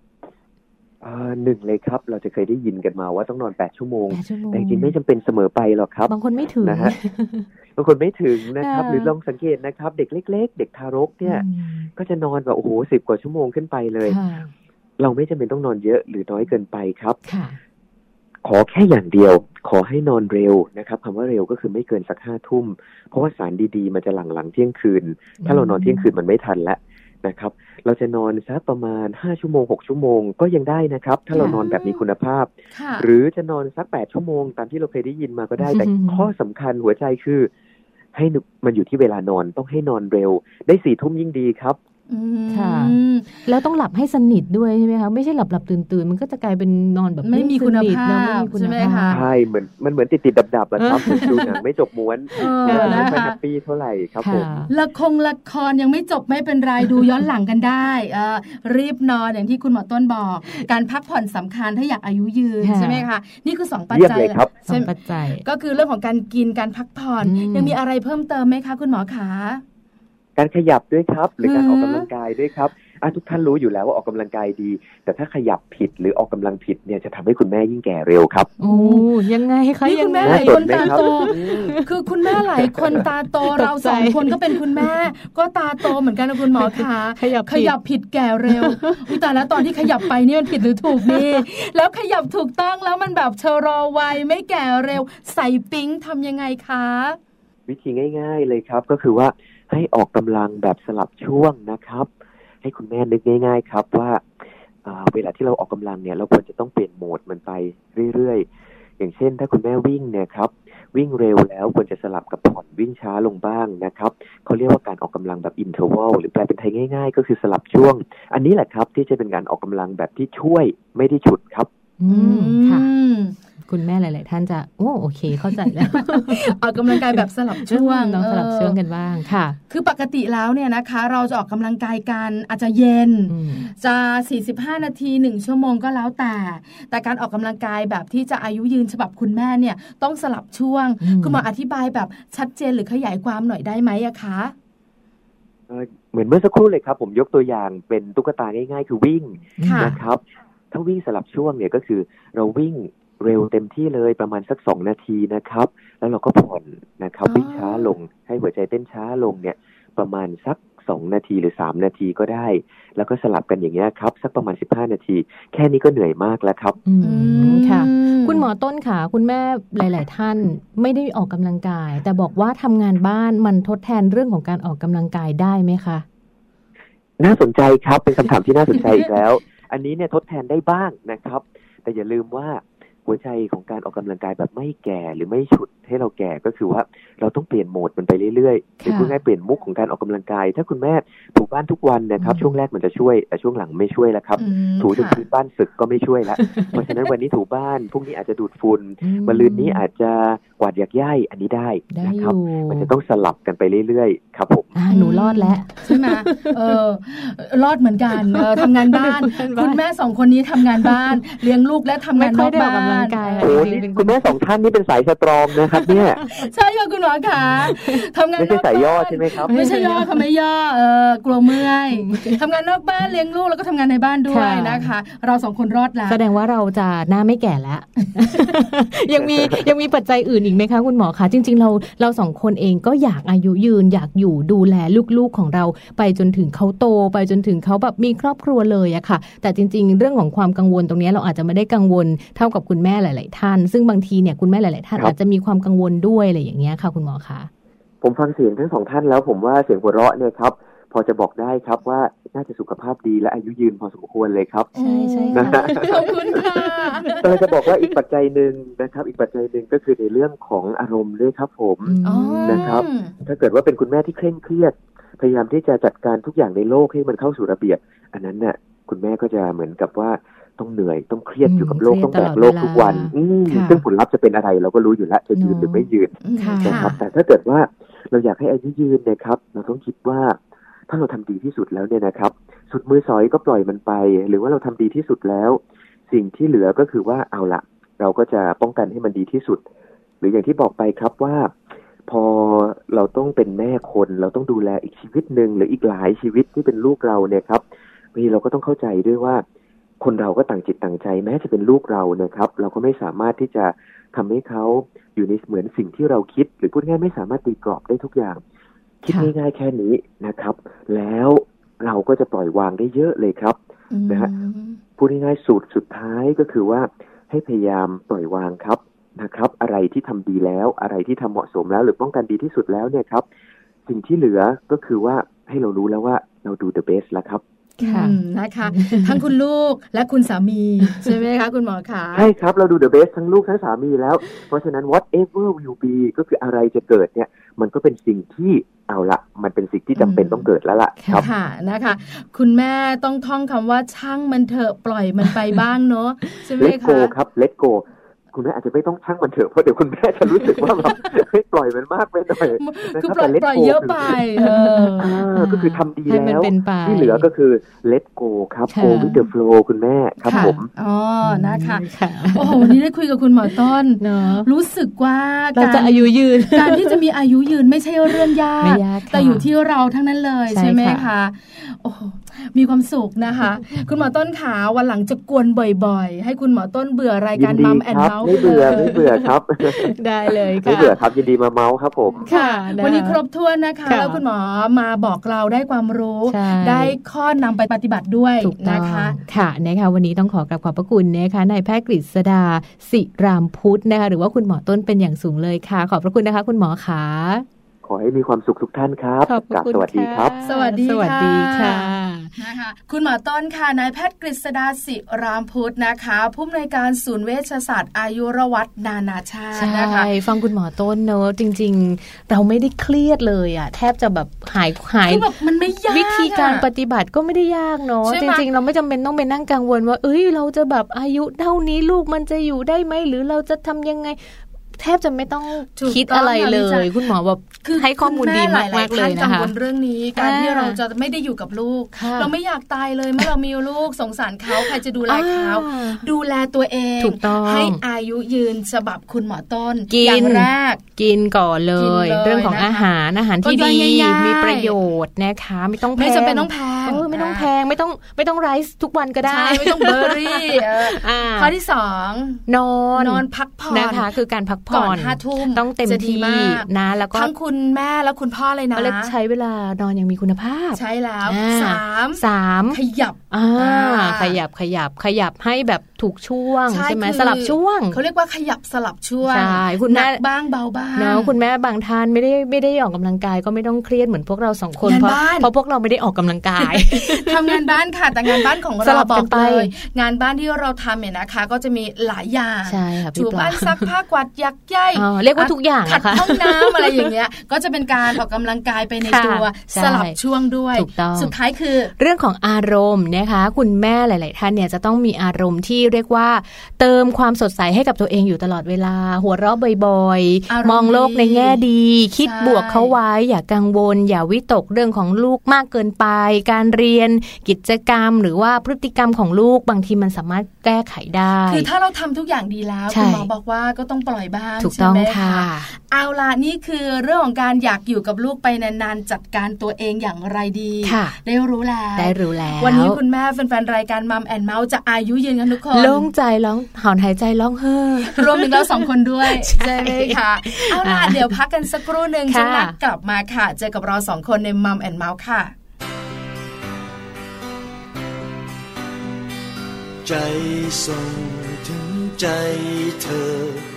หนึ่งเลยครับ เราจะเคยได้ยินกันมาว่าต้องนอนแปดชั่วโมงแปดชั่วโมงแต่จริงๆไม่จำเป็นเสมอไปหรอกครับ บางคนไม่ถึงนะฮะบางคนไม่ถึงนะครับค่ะหรือลองสังเกตนะครับ เด็กเล็ก ๆ เด็กทารกเนี่ยอืมก็จะนอนแบบโอ้โหสิบกว่าชั่วโมงขึ้นไปเลยค่ะเราไม่จำเป็นต้องนอนเยอะหรือน้อยเกินไปครับค่ะขอแค่อย่างเดียว ขอให้นอนเร็วนะครับคำว่าเร็วก็คือไม่เกินสักห้าทุ่ม เพราะว่าสารดีๆ มันจะหลังหลังๆเที่ยงคืน ถ้าเรานอนเที่ยงคืนมันไม่ทันแล้ว นะครับ เราจะนอนสักประมาณห้าชั่วโมงหกชั่วโมงก็ยังได้นะครับ ถ้าเรานอนแบบมีคุณภาพค่ะหรือจะนอนสักแปดชั่วโมง ตามที่เราเคยได้ยินมาก็ได้ แต่อืมข้อสำคัญหัวใจคือ ให้มันอยู่ที่เวลานอนต้องให้นอนเร็ว ได้สี่ทุ่มยิ่งดีครับอืม ค่ะ แล้วต้องหลับให้สนิทด้วยใช่ไหมคะไม่ใช่หลับหลับตื่นตื่นๆมันก็จะกลายเป็นนอนแบบไม่มีคุณสนิทภาพเนอะไม่มีคุณใช่ไหมภาคะพใช่เหมือนมันเหมือนติดติดดับดับๆอะครับเหมือนดูหนังไม่จบม้วนเออแล้วก็ไม่นะค่อยคะแฮปปี้เท่าไหร่ครับผมค่ะละครละครยังไม่จบไม่เป็นไรดูย้อนหลังกันได้เออรีบนอนอย่างที่คุณหมอต้นบอก การพักผ่อนสำคัญถ้าอยากอายุยืนค่ะใช่ไหมคะนี่คือสองปัจเยี่ยมจัยเลยครับสอใช่งไหมปัจจัยก็คือเรื่องของการกินการพักผ่อนอืมยังมีอะไรเพิ่มเติมไหมคะ คุณหมอขา การขยับด้วยครับ หรือการอืมออกกำลังกายด้วยครับอะทุกท่านรู้อยู่แล้วว่าออกกำลังกายดี แต่ถ้าขยับผิดหรือออกกำลังผิดเนี่ยจะทำให้คุณแม่ยิ่งแก่เร็วครับโอ้ยังไงคะนี่ยัคุงณไงแม่หลายคนน่าสนไหมตาครับโตอืมคือคุณแม่หลายคนตาโตตกใจเราสองคนก็เป็นคุณแม่ ก็ตาโตเหมือนกันนะคุณหมอคะขยับขยับผิดแก่เร็วอุยแต่แล้วตอนที่ขยับไปนี่มันผิดหรือถูกนี่แล้วขยับถูกต้องแล้วมันแบบชะลอวัยไม่แก่เร็ว ใส่ปิ๊งทำยังไงคะ วิธีง่าย ๆ เลยครับก็คือว่า ให้ออกกำลังแบบสลับช่วงนะครับ ให้คุณแม่นึกง่าย ๆ ครับว่าเวลาที่เราออกกำลังเนี่ย เราควรจะต้องเปลี่ยนโหมดมันไปเรื่อยๆ อย่างเช่น ถ้าคุณแม่วิ่งเนี่ยครับวิ่งเร็วแล้วควรจะสลับกับผ่อนวิ่งช้าลงบ้างนะครับเขาเรียกว่าการออกกำลังแบบอินเทอร์วัลหรือแปลเป็นไทยง่าย ๆ ก็คือสลับช่วง อันนี้แหละครับที่จะเป็นการออกกำลังแบบที่ช่วยไม่ได้ฉุดครับ อืมค่ะ คุณแม่หลาย ๆ ท่านจะโอ้โอเค เข้าใจแล้วออกกำลังกายแบบสลับช่วงน้องสลับเออช่วงกันบ้างค่ะ คือปกติแล้วเนี่ยนะคะ เราจะออกกำลังกายกันอาจจะเย็นอืมจะ 45 นาที1ชั่วโมงก็แล้วแต่ แต่การออกกำลังกายแบบที่จะอายุยืนฉบับคุณแม่เนี่ยต้องสลับช่วงอืมคุณหมออธิบายแบบชัดเจนหรือขยายความหน่อยได้ไหมอะคะเอ่อเหมือนเมื่อสักครู่เลยครับ ผมยกตัวอย่างเป็นตุ๊กตาง่าย ๆ คือวิ่งค่ะนะครับถ้าวิ่งสลับช่วงเนี่ยก็คือเราวิ่ง เร็วเต็มที่เลยประมาณสักสองนาทีนะครับ แล้วเราก็ผ่อนนะครับอ๋อวิ่งช้าลงให้หัวใจเต้นช้าลงเนี่ยประมาณสักสองนาทีหรือสามนาทีก็ได้ แล้วก็สลับกันอย่างเงี้ยครับสักประมาณสิบห้านาที แค่นี้ก็เหนื่อยมากแล้วครับ อืมค่ะอืมคุณหมอต้นค่ะคุณแม่หลาย ๆ ท่านไม่ได้ออกกำลังกาย แต่บอกว่าทำงานบ้านมันทดแทนเรื่องของการออกกำลังกายได้ไหมคะน่าสนใจครับเป็นคำถามที่น่าสนใจอีกแล้ว อันนี้เนี่ยทดแทนได้บ้างนะครับ แต่อย่าลืมว่า หัวใจของการออกกำลังกายแบบไม่แก่หรือไม่ฉุด ให้เราแก่ก็คือว่าเราต้องเปลี่ยนโหมดมันไปเรื่อยๆหรือพูดง่ายๆเปลี่ยนมุกของการออกกำลังกาย ถ้าคุณแม่ถูบ้านทุกวันนะครับอืมช่วงแรกมันจะช่วยแต่ช่วงหลังไม่ช่วยแล้วครับอืมถูจนค่ะพื้นบ้านสึกก็ไม่ช่วยแล้วเพราะฉะนั้นวันนี้ถูบ้านพรุ่งนี้อาจจะดูดฝุ่นอืมมะรืนนี้อาจจะกวาดหยักย่ายอันนี้ได้ได้นะอครับยู่มันจะต้องสลับกันไปเรื่อยๆ ครับผมอ่าหนูรอดแล้วใช่ไหมเออรอดเหมือนกันเออทำงานบ้านทำงานบ้าน คุณแม่สองคนนี้ทำงานบ้านเลี้ยงลูกและทำไม่งานค่นออยกได้ออกบ้านกำลังกายค่ะโอ้จรินี่งๆเป็นคุณแม่สองท่านนี่เป็นสายสตรองนะครับเนี่ย ใช่ค่ะคุณหมอขาทำงานไม่นใช่อกสายย่อบ้านใช่ไหมครับ ไม่ใช่ย่อค่ะไม่ย่อเออกลัวเมื่อยทำงานนอกบ้านเลี้ยงลูกแล้วก็ทำงานในบ้านด้วยค่ะนะคะ เราสองคนรอดแล้วแสดงว่าเราจะหน้าไม่แก่แล้วยังมียังมีปัจจัยอื่นอีกไหมคะคุณหมอคะจริง ๆ เราเราสองคนเองก็อยากอายุยืนอยากอยู่ดูแลลูกๆของเราไปจนถึงเขาโตไปจนถึงเขาแบบมีครอบครัวเลยอะค่ะ แต่จริง ๆ เรื่องของความกังวลตรงนี้เราอาจจะไม่ได้กังวลเท่ากับคุณแม่หลาย ๆ ท่าน ซึ่งบางทีเนี่ยคุณแม่หลาย ๆ ท่านครับอาจจะมีความกังวลด้วยอะไรอย่างเงี้ยค่ะคุณหมอคะผมฟังเสียงทั้งสองท่านแล้วผมว่าเสียงหัวเราะเนี่ยครับ พอจะบอกได้ครับว่าน่าจะสุขภาพดีและอายุยืนพอสมควรเลยครับ ใช่ใช่นะค่ะฮะขอบคุณค่ะแต่จะบอกว่าอีกปัจจัยหนึ่งนะครับ อีกปัจจัยหนึ่งก็คือในเรื่องของอารมณ์ด้วยครับผมอ๋อนะครับ ถ้าเกิดว่าเป็นคุณแม่ที่เคร่งเครียด พยายามที่จะจัดการทุกอย่างในโลกให้มันเข้าสู่ระเบียบ อันนั้นน่ะ คุณแม่ก็จะเหมือนกับว่า ต้องเหนื่อยต้องเครียดอืมอยู่กับโลกเครียดต้องแบกตลอดโลกเวลาทุกวันอืมค่ะซึ่งผลลัพธ์จะเป็นอะไรเราก็รู้อยู่แล้วจะยืนเนอะหรือไม่ยืนค่ะนะครับแต่ถ้าเกิดว่าเราอยากให้อายุยืนเนะครับ เราต้องคิดว่าถ้าเราทำดีที่สุดแล้วเนี่ยนะครับ สุดมือสอยก็ปล่อยมันไป หรือว่าเราทำดีที่สุดแล้ว สิ่งที่เหลือก็คือว่าเอาละเราก็จะป้องกันให้มันดีที่สุด หรืออย่างที่บอกไปครับว่า พอเราต้องเป็นแม่คน เราต้องดูแลอีกชีวิตหนึ่งหรืออีกหลายชีวิตที่เป็นลูกเราเนี่ยครับบางทีเราก็ต้องเข้าใจด้วยว่า คนเราก็ต่างจิตต่างใจ แม้จะเป็นลูกเรานะครับ เราก็ไม่สามารถที่จะทำให้เขาอยู่ในเหมือนสิ่งที่เราคิด หรือพูดง่ายไม่สามารถตีกรอบได้ทุกอย่าง คิดค่ะง่ายๆแค่นี้นะครับ แล้วเราก็จะปล่อยวางได้เยอะเลยครับนะฮะพูดง่ายๆสูตรสุดท้ายก็คือว่าให้พยายามปล่อยวางครับนะครับ อะไรที่ทำดีแล้วอะไรที่ทำเหมาะสมแล้วหรือป้องกันดีที่สุดแล้วเนี่ยครับ สิ่งที่เหลือก็คือว่าให้เรารู้แล้วว่าเราดู the best แล้วครับ ค่ะอืมนะคะ ทั้งคุณลูกและคุณสามี ใช่ไหมคะ คุณหมอคะใช่ครับ เราดู the best ทั้งลูกทั้งสามีแล้ว เพราะฉะนั้น whatever will be ก็คืออะไรจะเกิดเนี่ย มันก็เป็นสิ่งที่เอาละมันเป็นสิ่งที่จำเป็นอืมต้องเกิดแล้วล่ะครับค่ะนะคะ คุณแม่ต้องท่องคำว่าช่างมันเถอะปล่อยมันไปบ้างเนอะใช่ไหม let go คะครับ let go คุณแม่อาจจะไม่ต้องช่างมันเถอะเพราะเดี๋ยวคุณแม่จะรู้สึกว่าแบบเฮ้ยปล่อยมันมากไปหน่อยนะคือรับปล่อยแต่ let ปล่อย go เยอะไปเอออ่าก็คือทำดีให้มันแล้วเป็นไปที่เหลือก็คือ let go ครับค่ะ go with the flow คุณแม่ครับค่ะผมอ๋อนะคะค่ะโอ้โหวันนี้ได้คุยกับคุณหมอต้นเนาะรู้สึกว่าเราการจะอายุยืนการที่จะมีอายุยืนไม่ใช่เรื่องยากไม่ยากค่ะแต่อยู่ที่เราทั้งนั้นเลยใช่ใช่ไหมค่ะคะโอ้โห มีความสุขนะคะ คุณหมอต้นขาวันหลังจะกวนบ่อยๆ ให้คุณหมอต้นเบื่อรายยิการดีมัมแอนครัเมาส์ไม่เบื่อไม่เบื่อครับ ได้เลยไม่ค่ะเบื่อครับยินดีมาเมาส์ครับผมค่ะ วันนี้ครบถ้วนนะคะค่ะแล้วคุณหมอมาบอกเราได้ความรู้ใช่ได้ข้อนำไปปฏิบัติด้วยถูกต้อนะงคะค่ะนะคะวันนี้ต้องขอกราบขอบพระคุณนะคะนายแพทย์กฤษดาสิรามพุทธนะคะหรือว่าคุณหมอต้นเป็นอย่างสูงเลยค่ะ ขอบพระคุณนะคะ คุณหมอขาขอให้มีความสุขทุกท่านครับขอบพกระราบคุณสวัสดีครับะสวัสดีสวัสดีค่ะค่ะ นะคะคุณหมอต้นค่ะนายแพทย์กฤษดาสิรามพุทธนะคะผู้อำนวยการศูนย์เวชศาสตร์อายุรวัตนานาชาติใช่นะคะฟังคุณหมอต้นเนอะจริง ๆ เราไม่ได้เครียดเลยอะแทบจะแบบหายหายคือแบบมันไม่ยากวิธีการปอะฏิบัติก็ไม่ได้ยากเนาะใช่จไหมริง ๆ เราไม่จำเป็นต้องไปนั่งกังวลว่า เอ้ยเราจะแบบอายุเท่านี้ลูกมันจะอยู่ได้ไหมหรือเราจะทำยังไง แทบจะไม่ต้องถูกคิดต้องอะไรเลค่ะยพี่จ๋าคุณหมอแบบคือให้ข้อมูลดีมากคุณแหมากๆเลยท่นะกังคะวลเรื่องนี้การที่อ่าเราจะไม่ได้อยู่กับลูกค่ะเราไม่อยากตายเลยเมื่อเรามีลูกสงสารเขาใครจะดูแลเขาอ่าดูแลตัวเองถูกต้องให้อายุยืนฉบับคุณหมอต้นกินอย่างแรกกินก่อนเลกินยเลยเรื่องของนะคะอาหารอาหารที่ก็ดีย่อยง่ายๆมีประโยชน์นะคะ ไม่ต้องแพงไม่จำเป็นต้องแพงเออไม่ต้องแพงไม่ต้องไม่ต้องไรซ์ทุกวันก็ได้ใช่ไม่ต้องเบอร์รี่เอออ่าข้อที่สองนอนนอนพักผ่อนนะคะคือการพักผ่ก่ออนนห้าทุ่มต้องเต็มจะดีที่มากนะ แล้วก็ทั้งคุณแม่และคุณพ่อเลยนะก็เลยใช้เวลานอนอย่างมีคุณภาพ ใช่แล้วอ่าสามสามขยับอ่าอ่าขยับขยับขยับให้แบบถูกช่วงใช่ใช่ไหมคือสลับช่วงเขาเรียกว่าขยับสลับช่วงใช่คุณแม่หนักบ้างเบาบ้างเนาะคุณแม่บางท่านไม่ได้ไม่ได้ออกกำลังกายก็ไม่ต้องเครียดเหมือนพวกเราสองคนงานเพราะบ้านเพราะพวกเราไม่ได้ออกกำลังกายทำงานบ้านค่ะแต่งานบ้านของสเราลับบอกักนไปเลยงานบ้านที่เราทำเนี่ยนะคะ ก็จะมีหลายอย่างใช่ค่ะพี่ถูปลาบ้านซักผ้ากวาดยักใยอ๋อเรียกว่าทุกอย่างขัดนะคะห้องน้ำอะไรอย่างเงี้ย ก็จะเป็นการออกกำลังกายไปในค่ะตัวใช่สลับช่วงด้วยถูกต้องสุดท้ายคือ เรื่องของอารมณ์นะคะ คุณแม่หลาย ๆ ท่านเนี่ยจะต้องมีอารมณ์ที่เรียกว่า เติมความสดใสให้กับตัวเองอยู่ตลอดเวลา หัวเราะบ่อยอารมณ์ๆมองโลกในแง่ดี คิดใช่บวกเขาไว้ อย่ากังวล อย่าวิตกเรื่องของลูกมากเกินไป การเรียนกิจกรรม หรือว่าพฤติกรรมของลูกบางทีมันสามารถแก้ไขได้ คือถ้าเราทำทุกอย่างดีแล้วใช่คุณหมอบอกว่าก็ต้องปล่อยบ้างถูกต้องใช่ไหมค่ะเอาล่ะนี่คือเรื่องของการอยากอยู่กับลูกไปนานๆจัดการตัวเองอย่างไรดีค่ะได้รู้แล้วได้รู้แล้ว วันนี้คุณแม่แฟนๆรายการมัมแอนเมาส์จะอายุยืนกันทุกคนโล่งใจร้องถอนหายใจร้องเฮ้อรวมถึงเราสองคนด้วยใช่ใช่ไหมคะเอาล่ะอะเดี๋ยวพักกันสักครู่หนึ่งค่ะช่วงหน้ากลับมาค่ะ เจอกับเราสองคนในมัมแอนเมาส์ค่ะใจส่งถึงใจเธอ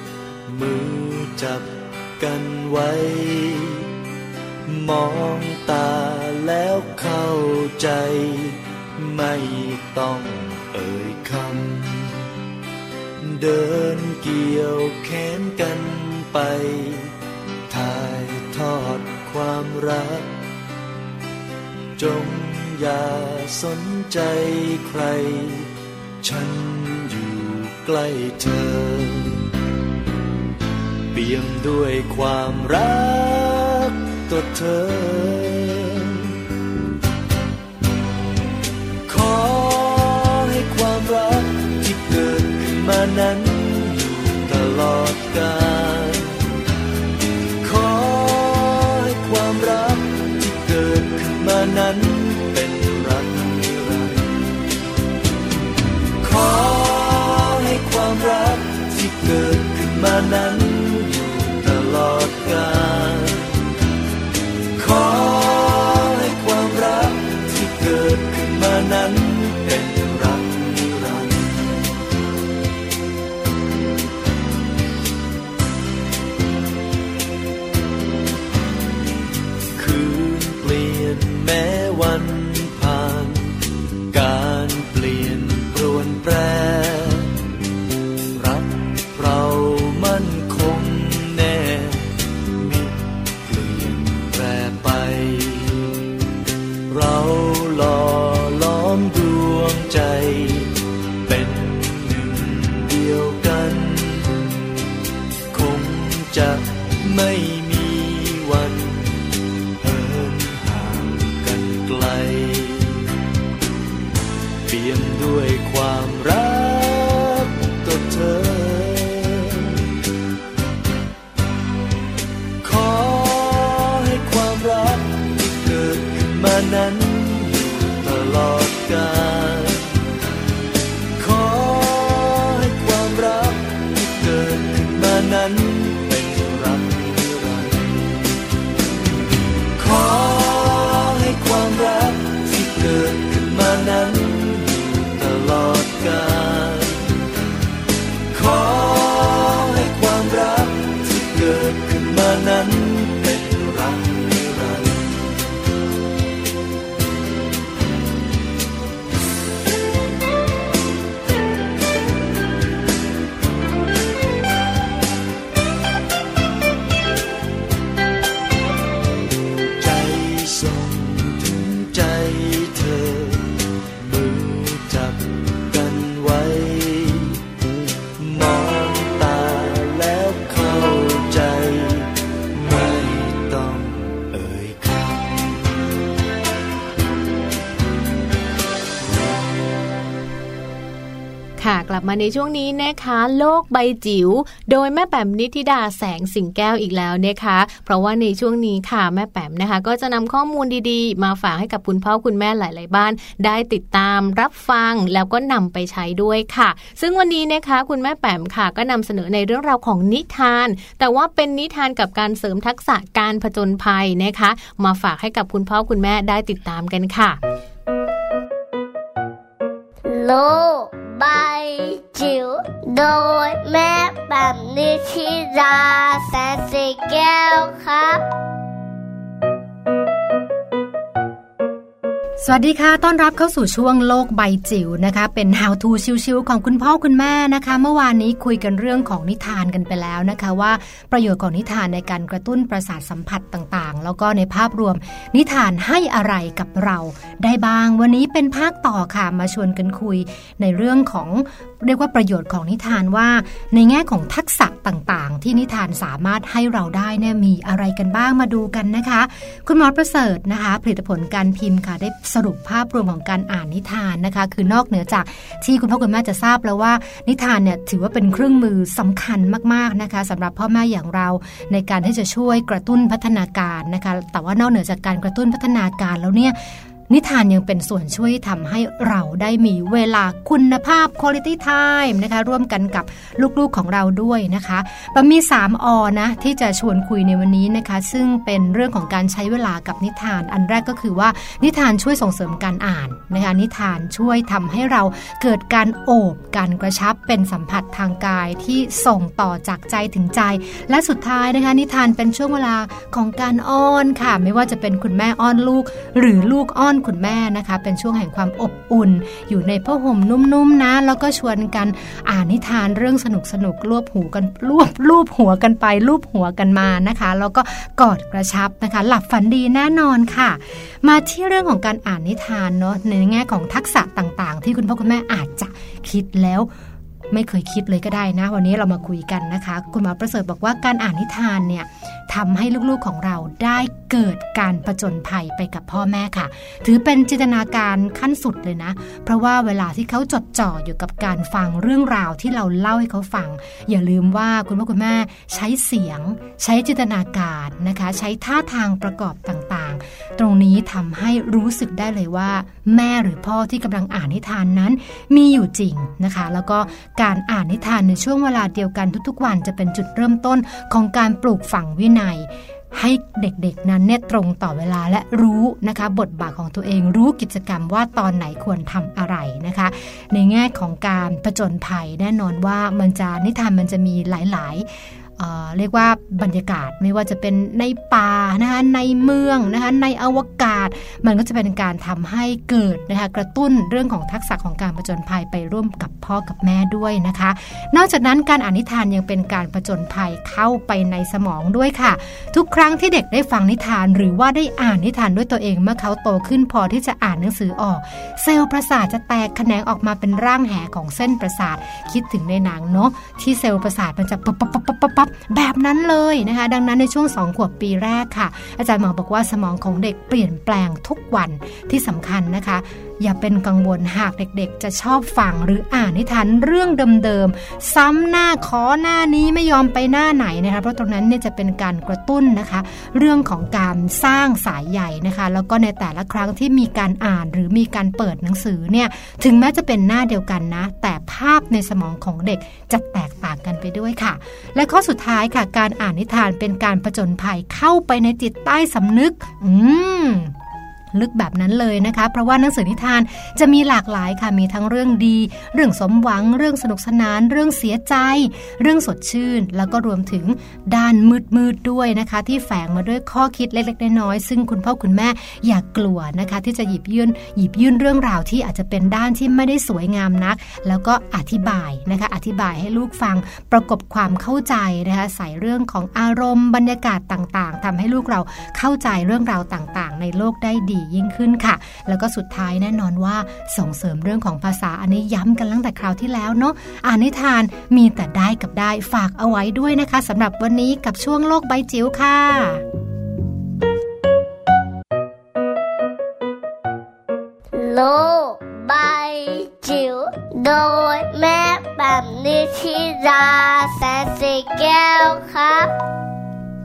มือจับกันไว้ มองตาแล้วเข้าใจ ไม่ต้องเอ่ยคำ เดินเกี่ยวแขนกันไป ถ่ายทอดความรัก จงอย่าสนใจใคร ฉันอยู่ใกล้เธอ เปี่ยมด้วยความรักต่อเธอ ขอให้ความรักที่เกิดขึ้นมานั้นอยู่ตลอดกาลขอให้ความรักที่เกิดขึ้นมานั้นเป็นรักนิรันดร์ขอให้ความรักที่เกิดขึ้นมานั้น nana ค่ะ กลับมาในช่วงนี้นะคะ โลกใบจิ๋วโดยแม่แปมนิธิดาแสงสิงแก้วอีกแล้วนะคะ เพราะว่าในช่วงนี้ค่ะแม่แปมนะคะ ก็จะนำข้อมูลดีๆ มาฝากให้กับคุณพ่อคุณแม่หลาย ๆ บ้าน ได้ติดตามรับฟังแล้วก็นำไปใช้ด้วยค่ะ ซึ่งวันนี้นะคะคุณแม่แปมค่ะ ก็นำเสนอในเรื่องราวของนิทาน แต่ว่าเป็นนิทานกับการเสริมทักษะการผจญภัยนะคะ มาฝากให้กับคุณพ่อคุณแม่ได้ติดตามกันค่ะ โลก ใบจิ๋วโดยแม่แบบ สวัสวัสดีค่ะ ต้อนรับเข้าสู่ช่วงโลกใบจิ๋วนะคะ เป็น How to ชิวๆของคุณพ่อคุณแม่นะคะ เมื่อวานนี้คุยกันเรื่องของนิทานกันไปแล้วนะคะ ว่าประโยชน์ของนิทานในการกระตุ้นประสาทสัมผัสต่างๆ แล้วก็ในภาพรวม นิทานให้อะไรกับเราได้บ้าง วันนี้เป็นภาคต่อค่ะ มาชวนกันคุยในเรื่องของเรียกว่าประโยชน์ของนิทานว่า ในแง่ของทักษะต่างๆ ที่นิทานสามารถให้เราได้เนี่ยมีอะไรกันบ้างมาดูกันนะคะ คุณหมอประเสริฐนะคะ ผลิตผลการพิมพ์ค่ะได้สรุปภาพรวมของการอ่านนิทานนะคะ คือนอกเหนือจากที่คุณพ่อคุณแม่จะทราบแล้วว่า นิทานเนี่ยถือว่าเป็นเครื่องมือสำคัญมากๆนะคะสำหรับพ่อแม่อย่างเราในการที่จะช่วยกระตุ้นพัฒนาการนะคะ แต่ว่านอกเหนือจากการกระตุ้นพัฒนาการแล้วเนี่ย นิทานยังเป็นส่วนช่วยทำให้เราได้มีเวลาคุณภาพ quality time นะคะ ร่วมกันกับลูกๆของเราด้วยนะคะปะมี 3อนะ ที่จะชวนคุยในวันนี้นะคะ ซึ่งเป็นเรื่องของการใช้เวลากับนิทาน อันแรกก็คือว่านิทานช่วยส่งเสริมการอ่านนะคะนิทานช่วยทำให้เราเกิดการโอบการกระชับเป็นสัมผัสทางกายที่ส่งต่อจากใจถึงใจ และสุดท้ายนะคะ นิทานเป็นช่วงเวลาของการอ้อนค่ะ ไม่ว่าจะเป็นคุณแม่อ้อนลูก หรือลูกอ้อนคุณแม่นะคะ เป็นช่วงแห่งความอบอุ่น อยู่ในผ้าห่มนุ่มๆนะ แล้วก็ชวนกันอ่านนิทานเรื่องสนุกสนุกๆรวบหูกันรวบรูปหัวกันไปรูปหัวกันมานะคะ แล้วก็กอดกระชับนะคะ หลับฝันดีแน่นอนค่ะ มาที่เรื่องของการอ่านนิทานเนาะในแง่ของทักษะต่างๆ ที่คุณพ่อคุณแม่อาจจะคิดแล้ว ไม่เคยคิดเลยก็ได้นะ วันนี้เรามาคุยกันนะคะ คุณหมอประเสริฐบอกว่าการอ่านนิทานเนี่ยทำให้ลูกๆของเราได้เกิดการผจญภัยไปกับพ่อแม่ค่ะ ถือเป็นจินตนาการขั้นสุดเลยนะ เพราะว่าเวลาที่เขาจดจ่ออยู่กับการฟังเรื่องราวที่เราเล่าให้เขาฟัง อย่าลืมว่าคุณพ่อคุณแม่ใช้เสียง ใช้จินตนาการนะคะ ใช้ท่าทางประกอบต่าง ๆ ตรงนี้ทำให้รู้สึกได้เลยว่า แม่หรือพ่อที่กำลังอ่านนิทานนั้น มีอยู่จริงนะคะ แล้วก็การอ่านนิทานในช่วงเวลาเดียวกันทุกๆ วันจะเป็นจุดเริ่มต้นของการปลูกฝังวินัยให้เด็กๆนั้นเนี่ยตรงต่อเวลาและรู้นะคะ บทบาทของตัวเองรู้กิจกรรมว่าตอนไหนควรทำอะไรนะคะ ในแง่ของการผจญภัยแน่นอนว่ามันจะนิทานมันจะมีหลายๆ เเรียกว่าบรรยากาศไม่ว่าจะเป็นในป่านะคะในเมืองนะคะในอวกาศ มันก็จะเป็นการทำให้เกิดนะคะกระตุ้นเรื่องของทักษะของการผจญภัยไปร่วมกับพ่อกับแม่ด้วยนะคะ นอกจากนั้นการอ่านนิทานยังเป็นการผจญภัยเข้าไปในสมองด้วยค่ะ ทุกครั้งที่เด็กได้ฟังนิทานหรือว่าได้อ่านนิทานด้วยตัวเองเมื่อเขาโตขึ้นพอที่จะอ่านหนังสือออก เซลล์ประสาทจะแตกแขนงออกมาเป็นร่างแหของเส้นประสาท คิดถึงในหนังเนาะที่เซลล์ประสาทมันจะปั๊บปั๊บปั๊บปั๊บปั๊บแบบนั้นเลยนะคะ ดังนั้นในช่วง 2 ขวบปีแรกค่ะ อาจารย์หมอบอกว่าสมองของเด็กเปลี่ยนแปลงทุกวันที่สำคัญนะคะอย่าเป็นกังวลหากเด็กๆ จะชอบฟังหรืออ่านนิทานเรื่องเดิมๆ ซ้ำหน้าขอหน้านี้ไม่ยอมไปหน้าไหนนะคะเพราะตรงนั้นเนี่ยจะเป็นการกระตุ้นนะคะ เรื่องของการสร้างสายใหญ่นะคะ แล้วก็ในแต่ละครั้งที่มีการอ่านหรือมีการเปิดหนังสือเนี่ยถึงแม้จะเป็นหน้าเดียวกันนะ แต่ภาพในสมองของเด็กจะแตกต่างกันไปด้วยค่ะ และข้อสุดท้ายค่ะ การอ่านนิทานเป็นการผจญภัยเข้าไปในจิตใต้สำนึก อืม ลึกแบบนั้นเลยนะคะ เพราะว่าหนังสือนิทานจะมีหลากหลายค่ะมีทั้งเรื่องดี เรื่องสมหวัง เรื่องสนุกสนาน เรื่องเสียใจ เรื่องสดชื่น แล้วก็รวมถึงด้านมืดมืดๆด้วยนะคะ ที่แฝงมาด้วยข้อคิดเล็กๆน้อยๆซึ่งคุณพ่อคุณแม่อย่ากกลัวนะคะ ที่จะหยิบยื่นหยิบยื่นเรื่องราวที่อาจจะเป็นด้านที่ไม่ได้สวยงามนัก แล้วก็อธิบายนะคะ อธิบายให้ลูกฟังประกบความเข้าใจนะคะใส่เรื่องของอารมณ์บรรยากาศต่างๆทำให้ลูกเราเข้าใจเรื่องราวต่างๆ ในโลกได้ดียิ่งขึ้นค่ะ แล้วก็สุดท้ายแน่นอนว่าส่งเสริมเรื่องของภาษาอันนี้ย้ำกันตั้งแต่คราวที่แล้วเนาะอ่านนิทานมีแต่ได้กับได้ฝากเอาไว้ด้วยนะคะสำหรับวันนี้กับช่วงโลกใบจิ๋วค่ะโลกใบจิ๋วโดยแม่แบบนิชิราแสนสีแก้วครับ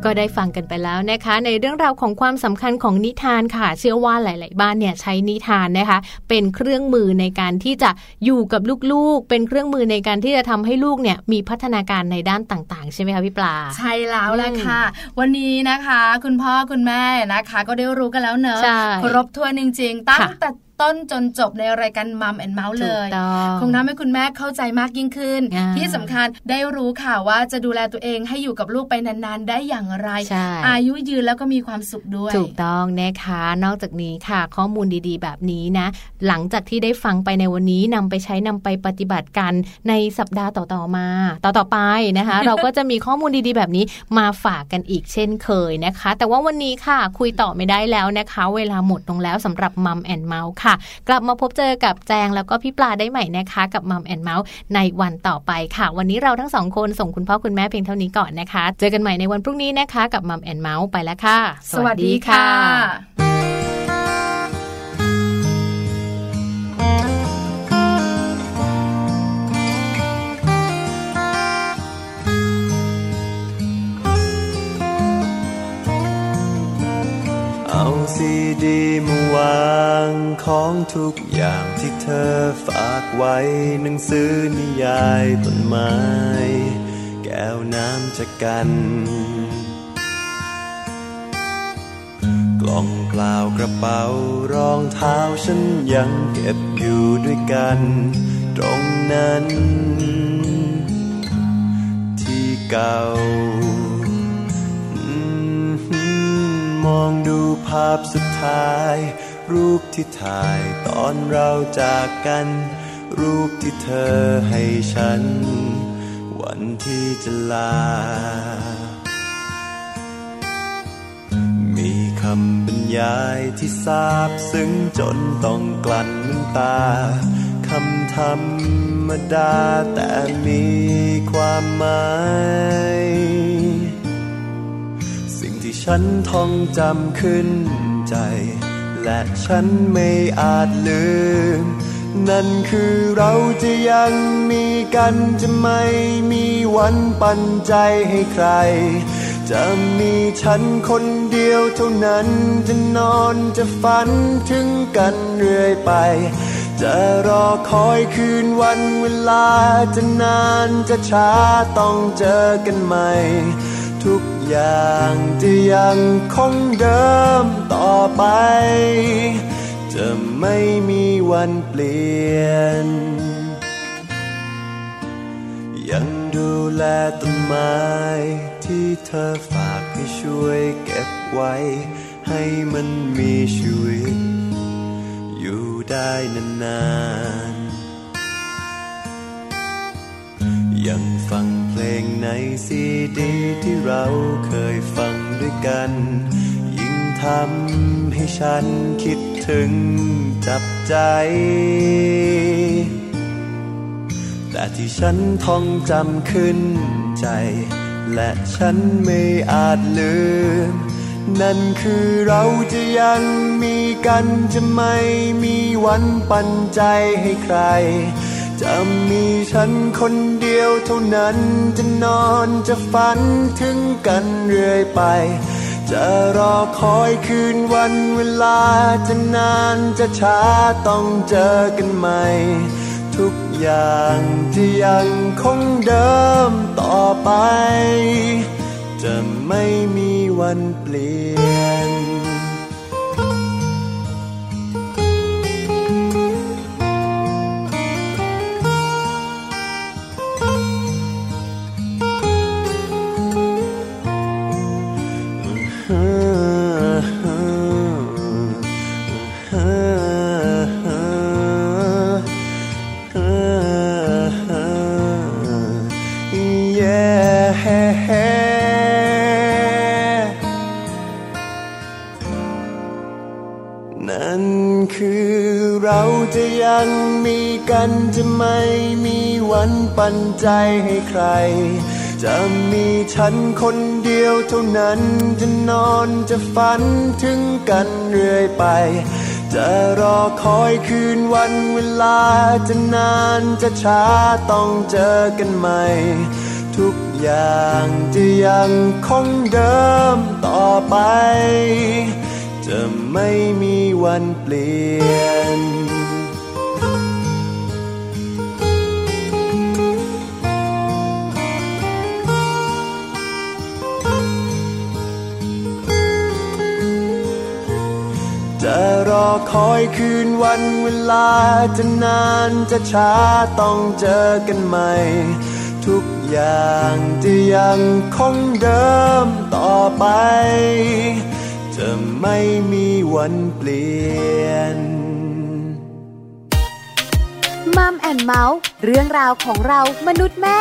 ก็ได้ฟังกันไปแล้วนะคะ ในเรื่องราวของความสำคัญของนิทานค่ะ เชื่อว่าหลาย ๆ บ้านเนี่ยใช้นิทานนะคะ เป็นเครื่องมือในการที่จะอยู่กับลูก ๆ เป็นเครื่องมือในการที่จะทำให้ลูกเนี่ยมีพัฒนาการในด้านต่าง ๆ ใช่ไหมคะพี่ปลา ใช่แล้วล่ะค่ะ วันนี้นะคะ คุณพ่อคุณแม่นะคะ ก็ได้รู้กันแล้วเนอะใช่ครบถ้วนจริง ๆ ตั้งค่ะแต่ ต้นจนจบในรายการมัมแอนเมาส์เลถูกยต้องคงทำให้คุณแม่เข้าใจมากยิ่งขึ้นอ่าที่สำคัญได้รู้ค่ะว่าจะดูแลตัวเองให้อยู่กับลูกไปนานๆ ได้อย่างไรใช่อายุยืนแล้วก็มีความสุขด้วย ถูกต้องนะคะ นอกจากนี้ค่ะ ข้อมูลดีๆ แบบนี้นะ หลังจากที่ได้ฟังไปในวันนี้นำไปใช้นำไปปฏิบัติกันในสัปดาห์ต่อๆมา ต่อๆไปนะคะ เราก็จะมีข้อมูลดีๆ แบบนี้มาฝากกันอีกเช่นเคยนะคะ แต่ว่าวันนี้ค่ะคุยต่อไม่ได้แล้วนะคะ เวลาหมดลงแล้วสำหรับ Mom and Mouth ค่ะกลับมาพบเจอกับแจงแล้วก็พี่ปลาได้ใหม่นะคะ กับ Mom and Mouth ในวันต่อไปค่ะ วันนี้เราทั้งสองคนส่งคุณพ่อคุณแม่เพียงเท่านี้ก่อนนะคะ เจอกันใหม่ในวันพรุ่งนี้นะคะ กับ Mom and Mouth ไปแล้วค่ะ สวัสดีค่ะ เอาซีดีมาวางของทุกอย่างที่เธอฝากไว้หนังสือนิยายต้นไม้ แก้วน้ำจากกัน กล่องเปล่ากระเป๋ารองเท้าฉันยังเก็บอยู่ด้วยกัน ตรงนั้น ที่เก่า มองดูภาพสุดท้าย รูปที่ถ่ายตอนเราจากกัน รูปที่เธอให้ฉัน วันที่จะลา มีคำบรรยายที่ซาบซึ้งจนต้องกลั้นน้ำตาคำธรรมดาแต่มีความหมาย ฉันท่องจำขึ้นใจ และฉันไม่อาจลืม นั่นคือเราจะยังมีกันจะไม่มีวันปันใจให้ใคร จะมีฉันคนเดียวเท่านั้นจะนอนจะฝันถึงกันเรื่อยไป จะรอคอยคืนวันเวลาจะนานจะช้าต้องเจอกันใหม่ ทุก อย่างจะยังคงเดิมต่อไป จะไม่มีวันเปลี่ยน ยังดูแลต้นไม้ที่เธอฝากให้ช่วยเก็บไว้ ให้มันมีชีวิต อยู่ได้นานๆ ยังฟังเพลงในซีดีที่เราเคยฟังด้วยกัน ยิ่งทำให้ฉันคิดถึงจับใจ แต่ที่ฉันท่องจำขึ้นใจ และฉันไม่อาจลืม นั่นคือเราจะยังมีกันจะไม่มีวันปันใจให้ใคร จะมีฉันคนเดียวเท่านั้นจะนอนจะฝันถึงกันเรื่อยไป จะรอคอยคืนวันเวลาจะนานจะช้าต้องเจอกันใหม่ทุกอย่างจะยังคงเดิมต่อไป จะไม่มีวันเปลี่ยน ยังมีกันจะไม่มีวันปันใจให้ใคร จะมีฉันคนเดียวเท่านั้นจะนอนจะฝันถึงกันเรื่อยไป จะรอคอยคืนวันเวลาจะนานจะช้าต้องเจอกันใหม่ทุกอย่างจะยังคงเดิมต่อไป จะไม่มีวันเปลี่ยน จะรอคอยคืนวันเวลาจะนานจะช้าต้องเจอกันใหม่ ทุกอย่างจะยังคงเดิมต่อไป จะไม่มีวันเปลี่ยนมัมแอนเมาส์เรื่องราวของเรามนุษย์แม่